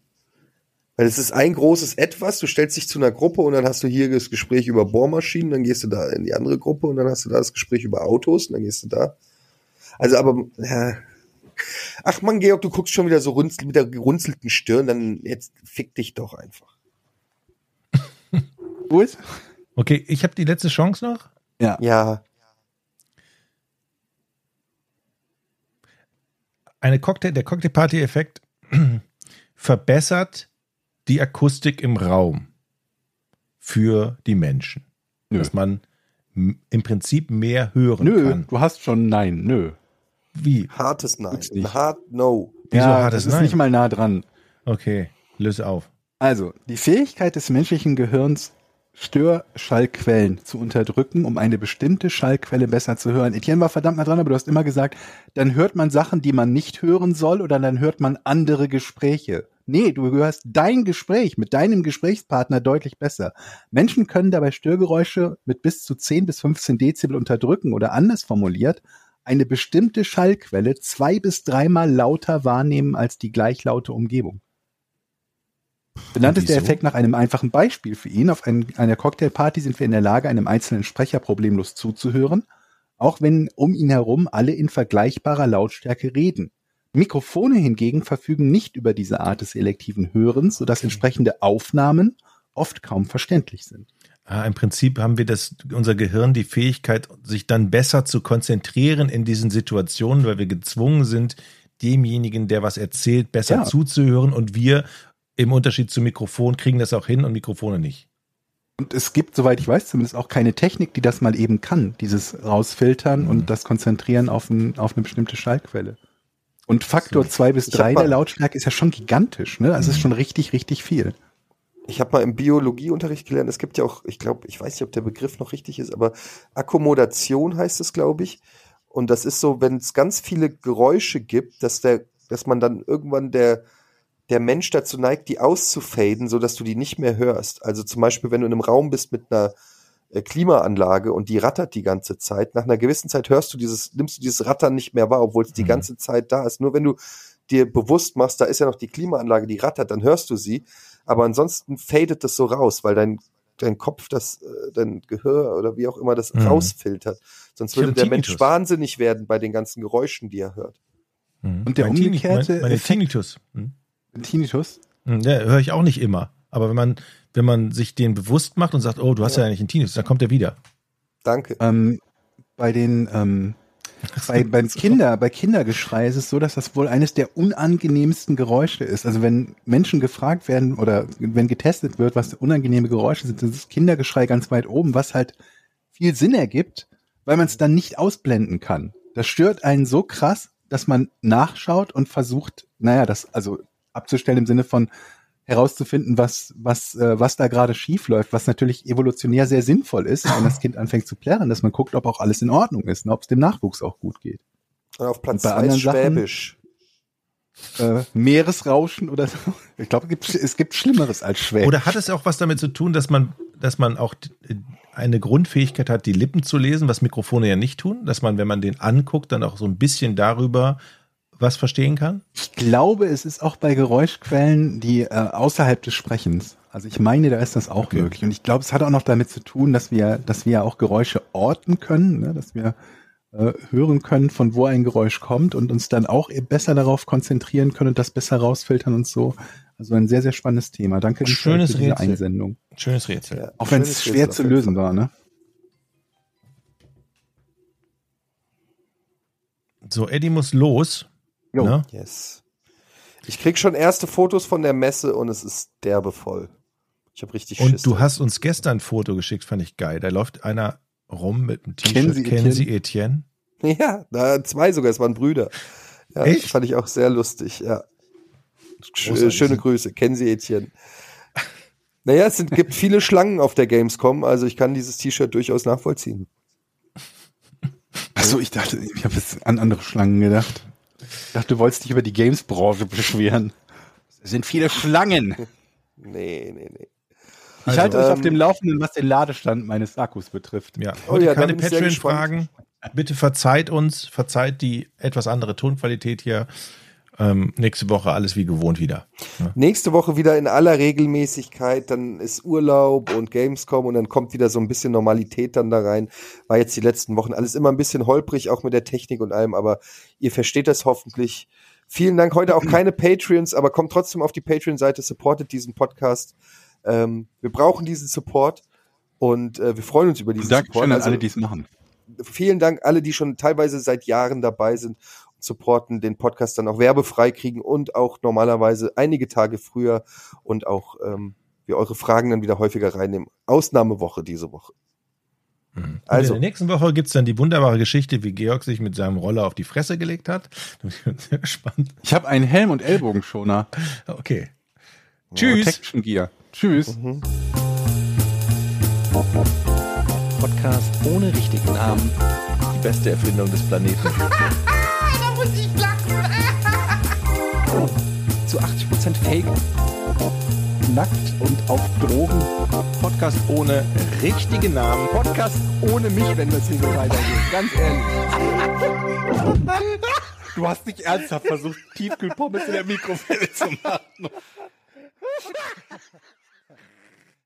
[SPEAKER 3] Weil es ist ein großes Etwas, du stellst dich zu einer Gruppe und dann hast du hier das Gespräch über Bohrmaschinen, dann gehst du da in die andere Gruppe und dann hast du da das Gespräch über Autos und dann gehst du da. Also aber, ja, Ach man, Georg, du guckst schon wieder so runzel, mit der gerunzelten Stirn, dann jetzt fick dich doch einfach.
[SPEAKER 4] Gut?
[SPEAKER 5] Okay, ich habe die letzte Chance noch.
[SPEAKER 4] Ja.
[SPEAKER 3] Ja,
[SPEAKER 5] Eine Cocktail, der Cocktailparty-Effekt verbessert die Akustik im Raum für die Menschen.
[SPEAKER 4] Nö.
[SPEAKER 5] Dass man im Prinzip mehr hören
[SPEAKER 4] Nö,
[SPEAKER 5] kann.
[SPEAKER 4] du hast schon Nein, nö.
[SPEAKER 5] Wie?
[SPEAKER 3] hartes Nein. Ein hart No.
[SPEAKER 5] Wieso
[SPEAKER 4] ja,
[SPEAKER 5] hat
[SPEAKER 4] das
[SPEAKER 5] es
[SPEAKER 4] ist
[SPEAKER 5] Nein?
[SPEAKER 4] nicht mal nah dran.
[SPEAKER 5] Okay, löse auf.
[SPEAKER 4] Also, die Fähigkeit des menschlichen Gehirns, Störschallquellen zu unterdrücken, um eine bestimmte Schallquelle besser zu hören. Etienne war verdammt nah dran, aber du hast immer gesagt, dann hört man Sachen, die man nicht hören soll, oder dann hört man andere Gespräche. Nee, du hörst dein Gespräch mit deinem Gesprächspartner deutlich besser. Menschen können dabei Störgeräusche mit bis zu 10 bis 15 Dezibel unterdrücken oder anders formuliert, eine bestimmte Schallquelle zwei bis dreimal lauter wahrnehmen als die gleichlaute Umgebung. Benannt ist der? Effekt nach einem einfachen Beispiel für ihn. Auf ein, einer Cocktailparty sind wir in der Lage, einem einzelnen Sprecher problemlos zuzuhören, auch wenn um ihn herum alle in vergleichbarer Lautstärke reden. Mikrofone hingegen verfügen nicht über diese Art des selektiven Hörens, sodass entsprechende Aufnahmen oft kaum verständlich sind.
[SPEAKER 5] Ah, Im Prinzip haben wir das, unser Gehirn die Fähigkeit, sich dann besser zu konzentrieren in diesen Situationen, weil wir gezwungen sind, demjenigen, der was erzählt, besser
[SPEAKER 4] Ja.
[SPEAKER 5] zuzuhören und wir im Unterschied zum Mikrofon kriegen das auch hin und Mikrofone nicht.
[SPEAKER 4] Und es gibt, soweit ich weiß, zumindest auch keine Technik, die das mal eben kann, dieses rausfiltern
[SPEAKER 3] Mhm.
[SPEAKER 4] und das konzentrieren auf, ein, auf eine bestimmte Schallquelle. Und Faktor
[SPEAKER 5] So.
[SPEAKER 4] zwei bis
[SPEAKER 3] Ich hab
[SPEAKER 4] drei
[SPEAKER 3] mal-
[SPEAKER 4] der Lautstärke ist ja schon gigantisch, ne? Das ist schon richtig, richtig viel.
[SPEAKER 3] ich habe mal im Biologieunterricht gelernt, es gibt ja auch, ich glaube, ich weiß nicht, ob der Begriff noch richtig ist, aber Akkommodation heißt es, glaube ich. Und das ist so, wenn es ganz viele Geräusche gibt, dass der, dass man dann irgendwann der, der Mensch dazu neigt, die auszufaden, so dass du die nicht mehr hörst. Also zum Beispiel, wenn du in einem Raum bist mit einer äh, Klimaanlage und die rattert die ganze Zeit, nach einer gewissen Zeit hörst du dieses, nimmst du dieses Rattern nicht mehr wahr, obwohl es die
[SPEAKER 5] Mhm.
[SPEAKER 3] ganze Zeit da ist. Nur wenn du dir bewusst machst, da ist ja noch die Klimaanlage, die rattert, dann hörst du sie. Aber ansonsten fadet das so raus, weil dein, dein Kopf, das, äh, dein Gehör oder wie auch immer das
[SPEAKER 5] Mhm.
[SPEAKER 3] rausfiltert. Sonst würde der Mensch
[SPEAKER 5] Tinnitus.
[SPEAKER 3] wahnsinnig werden bei den ganzen Geräuschen, die er hört.
[SPEAKER 5] Mhm.
[SPEAKER 4] Und der
[SPEAKER 5] Mein
[SPEAKER 4] umgekehrte
[SPEAKER 5] mein, meine
[SPEAKER 4] Effekt-
[SPEAKER 5] Tinnitus. Hm.
[SPEAKER 4] Tinnitus?
[SPEAKER 5] Hm, Ja, höre ich auch nicht immer. Aber wenn man, wenn man sich den bewusst macht und sagt, oh, du hast ja, eigentlich einen Tinnitus, dann kommt er wieder.
[SPEAKER 3] Danke.
[SPEAKER 4] Ähm, bei den ähm, bei, beim Kinder, bei Kindergeschrei ist es so, dass das wohl eines der unangenehmsten Geräusche ist. Also wenn Menschen gefragt werden oder wenn getestet wird, was unangenehme Geräusche sind, ist das Kindergeschrei ganz weit oben, was halt viel Sinn ergibt, weil man es dann nicht ausblenden kann. Das stört einen so krass, dass man nachschaut und versucht, naja, das also abzustellen im Sinne von herauszufinden, was, was, äh, was da gerade schief läuft, was natürlich evolutionär sehr sinnvoll ist, wenn das Kind anfängt zu plärren, dass man guckt, ob auch alles in Ordnung ist, ne, ob es dem Nachwuchs auch gut geht.
[SPEAKER 3] Und auf Platz
[SPEAKER 4] bei
[SPEAKER 3] zwei
[SPEAKER 4] anderen
[SPEAKER 3] ist
[SPEAKER 4] Sachen-
[SPEAKER 3] Schwäbisch.
[SPEAKER 4] Äh, Meeresrauschen oder so. Ich glaube, es gibt, es gibt Schlimmeres als Schwäbisch.
[SPEAKER 5] Oder hat es auch was damit zu tun, dass man, dass man auch äh, eine Grundfähigkeit hat, die Lippen zu lesen, was Mikrofone ja nicht tun, dass man, wenn man den anguckt, dann auch so ein bisschen darüber was verstehen kann?
[SPEAKER 4] Ich glaube, es ist auch bei Geräuschquellen, die äh, außerhalb des Sprechens. Also ich meine, da ist das auch
[SPEAKER 5] Okay.
[SPEAKER 4] möglich. Und ich glaube, es hat auch noch damit zu tun, dass wir, dass wir ja auch Geräusche orten können, ne? dass wir äh, hören können, von wo ein Geräusch kommt und uns dann auch besser darauf konzentrieren können und das besser rausfiltern und so. Also ein sehr, sehr spannendes Thema. Danke
[SPEAKER 5] Schönes
[SPEAKER 4] für diese
[SPEAKER 5] Rätsel.
[SPEAKER 4] Einsendung.
[SPEAKER 5] Schönes Rätsel.
[SPEAKER 3] Ja,
[SPEAKER 4] Auch wenn es schwer
[SPEAKER 3] Rätsel
[SPEAKER 4] zu lösen war, ne?
[SPEAKER 5] So, Eddie muss los.
[SPEAKER 4] Jo.
[SPEAKER 5] Ne?
[SPEAKER 3] Yes. Ich krieg schon erste Fotos von der Messe und es ist derbe voll. Ich habe richtig Schiss.
[SPEAKER 5] Und du hast uns gestern ein Foto geschickt, fand ich geil. Da läuft einer rum mit einem
[SPEAKER 4] Kennen
[SPEAKER 5] T-Shirt.
[SPEAKER 4] Sie
[SPEAKER 5] Kennen Sie
[SPEAKER 4] Etienne?
[SPEAKER 3] Ja, da zwei sogar, es waren Brüder. Ja,
[SPEAKER 5] Echt?
[SPEAKER 3] Das fand ich auch sehr lustig, ja. Sch
[SPEAKER 5] Großartig.
[SPEAKER 3] schöne Grüße, kennen Sie Etienne. Naja, es sind, gibt viele Schlangen auf der Gamescom, also ich kann dieses T-Shirt durchaus nachvollziehen.
[SPEAKER 4] Achso, ich dachte, ich habe jetzt an andere Schlangen gedacht. Ich dachte, du wolltest dich über die Games-Branche beschweren. Es sind viele Schlangen.
[SPEAKER 3] Nee, nee, nee.
[SPEAKER 4] Ich
[SPEAKER 5] Also,
[SPEAKER 4] halte euch auf
[SPEAKER 3] ähm,
[SPEAKER 4] dem Laufenden, was den Ladestand meines Akkus betrifft.
[SPEAKER 5] Ja,
[SPEAKER 3] Oh
[SPEAKER 5] heute
[SPEAKER 3] ja, da
[SPEAKER 5] keine Patreon-Fragen. Bitte verzeiht uns, verzeiht die etwas andere Tonqualität hier. Ähm, nächste Woche alles wie gewohnt wieder.
[SPEAKER 3] Nächste Woche wieder in aller Regelmäßigkeit, dann ist Urlaub und Gamescom und dann kommt wieder so ein bisschen Normalität dann da rein. War jetzt die letzten Wochen alles immer ein bisschen holprig, auch mit der Technik und allem, aber ihr versteht das hoffentlich. Vielen Dank. Heute auch keine Patreons, aber kommt trotzdem auf die Patreon-Seite, supportet diesen Podcast. Ähm, wir brauchen diesen Support und äh, wir freuen uns über diesen
[SPEAKER 4] Dankeschön
[SPEAKER 3] Support.
[SPEAKER 4] an
[SPEAKER 3] Also,
[SPEAKER 4] alle, die es machen.
[SPEAKER 3] vielen Dank alle, die schon teilweise seit Jahren dabei sind supporten, den Podcast dann auch werbefrei kriegen und auch normalerweise einige Tage früher und auch ähm, wir eure Fragen dann wieder häufiger reinnehmen. Ausnahmewoche diese Woche.
[SPEAKER 5] Mhm.
[SPEAKER 3] Also.
[SPEAKER 5] in der nächsten Woche gibt's dann die wunderbare Geschichte, wie Georg sich mit seinem Roller auf die Fresse gelegt hat. Da bin ich sehr gespannt.
[SPEAKER 4] Ich habe einen Helm und Ellbogenschoner.
[SPEAKER 5] Okay. Tschüss.
[SPEAKER 4] Protection Gear. Tschüss.
[SPEAKER 1] Podcast ohne richtigen Namen. Die beste Erfindung des Planeten.
[SPEAKER 2] Lachen.
[SPEAKER 1] Zu 80% Fake.
[SPEAKER 4] Nackt und auf Drogen.
[SPEAKER 5] Podcast ohne richtigen Namen.
[SPEAKER 1] Podcast ohne mich, wenn das hier so weitergeht. Ganz ehrlich.
[SPEAKER 4] Du hast nicht ernsthaft versucht, Tiefkühlpommes in der Mikrowelle zu machen.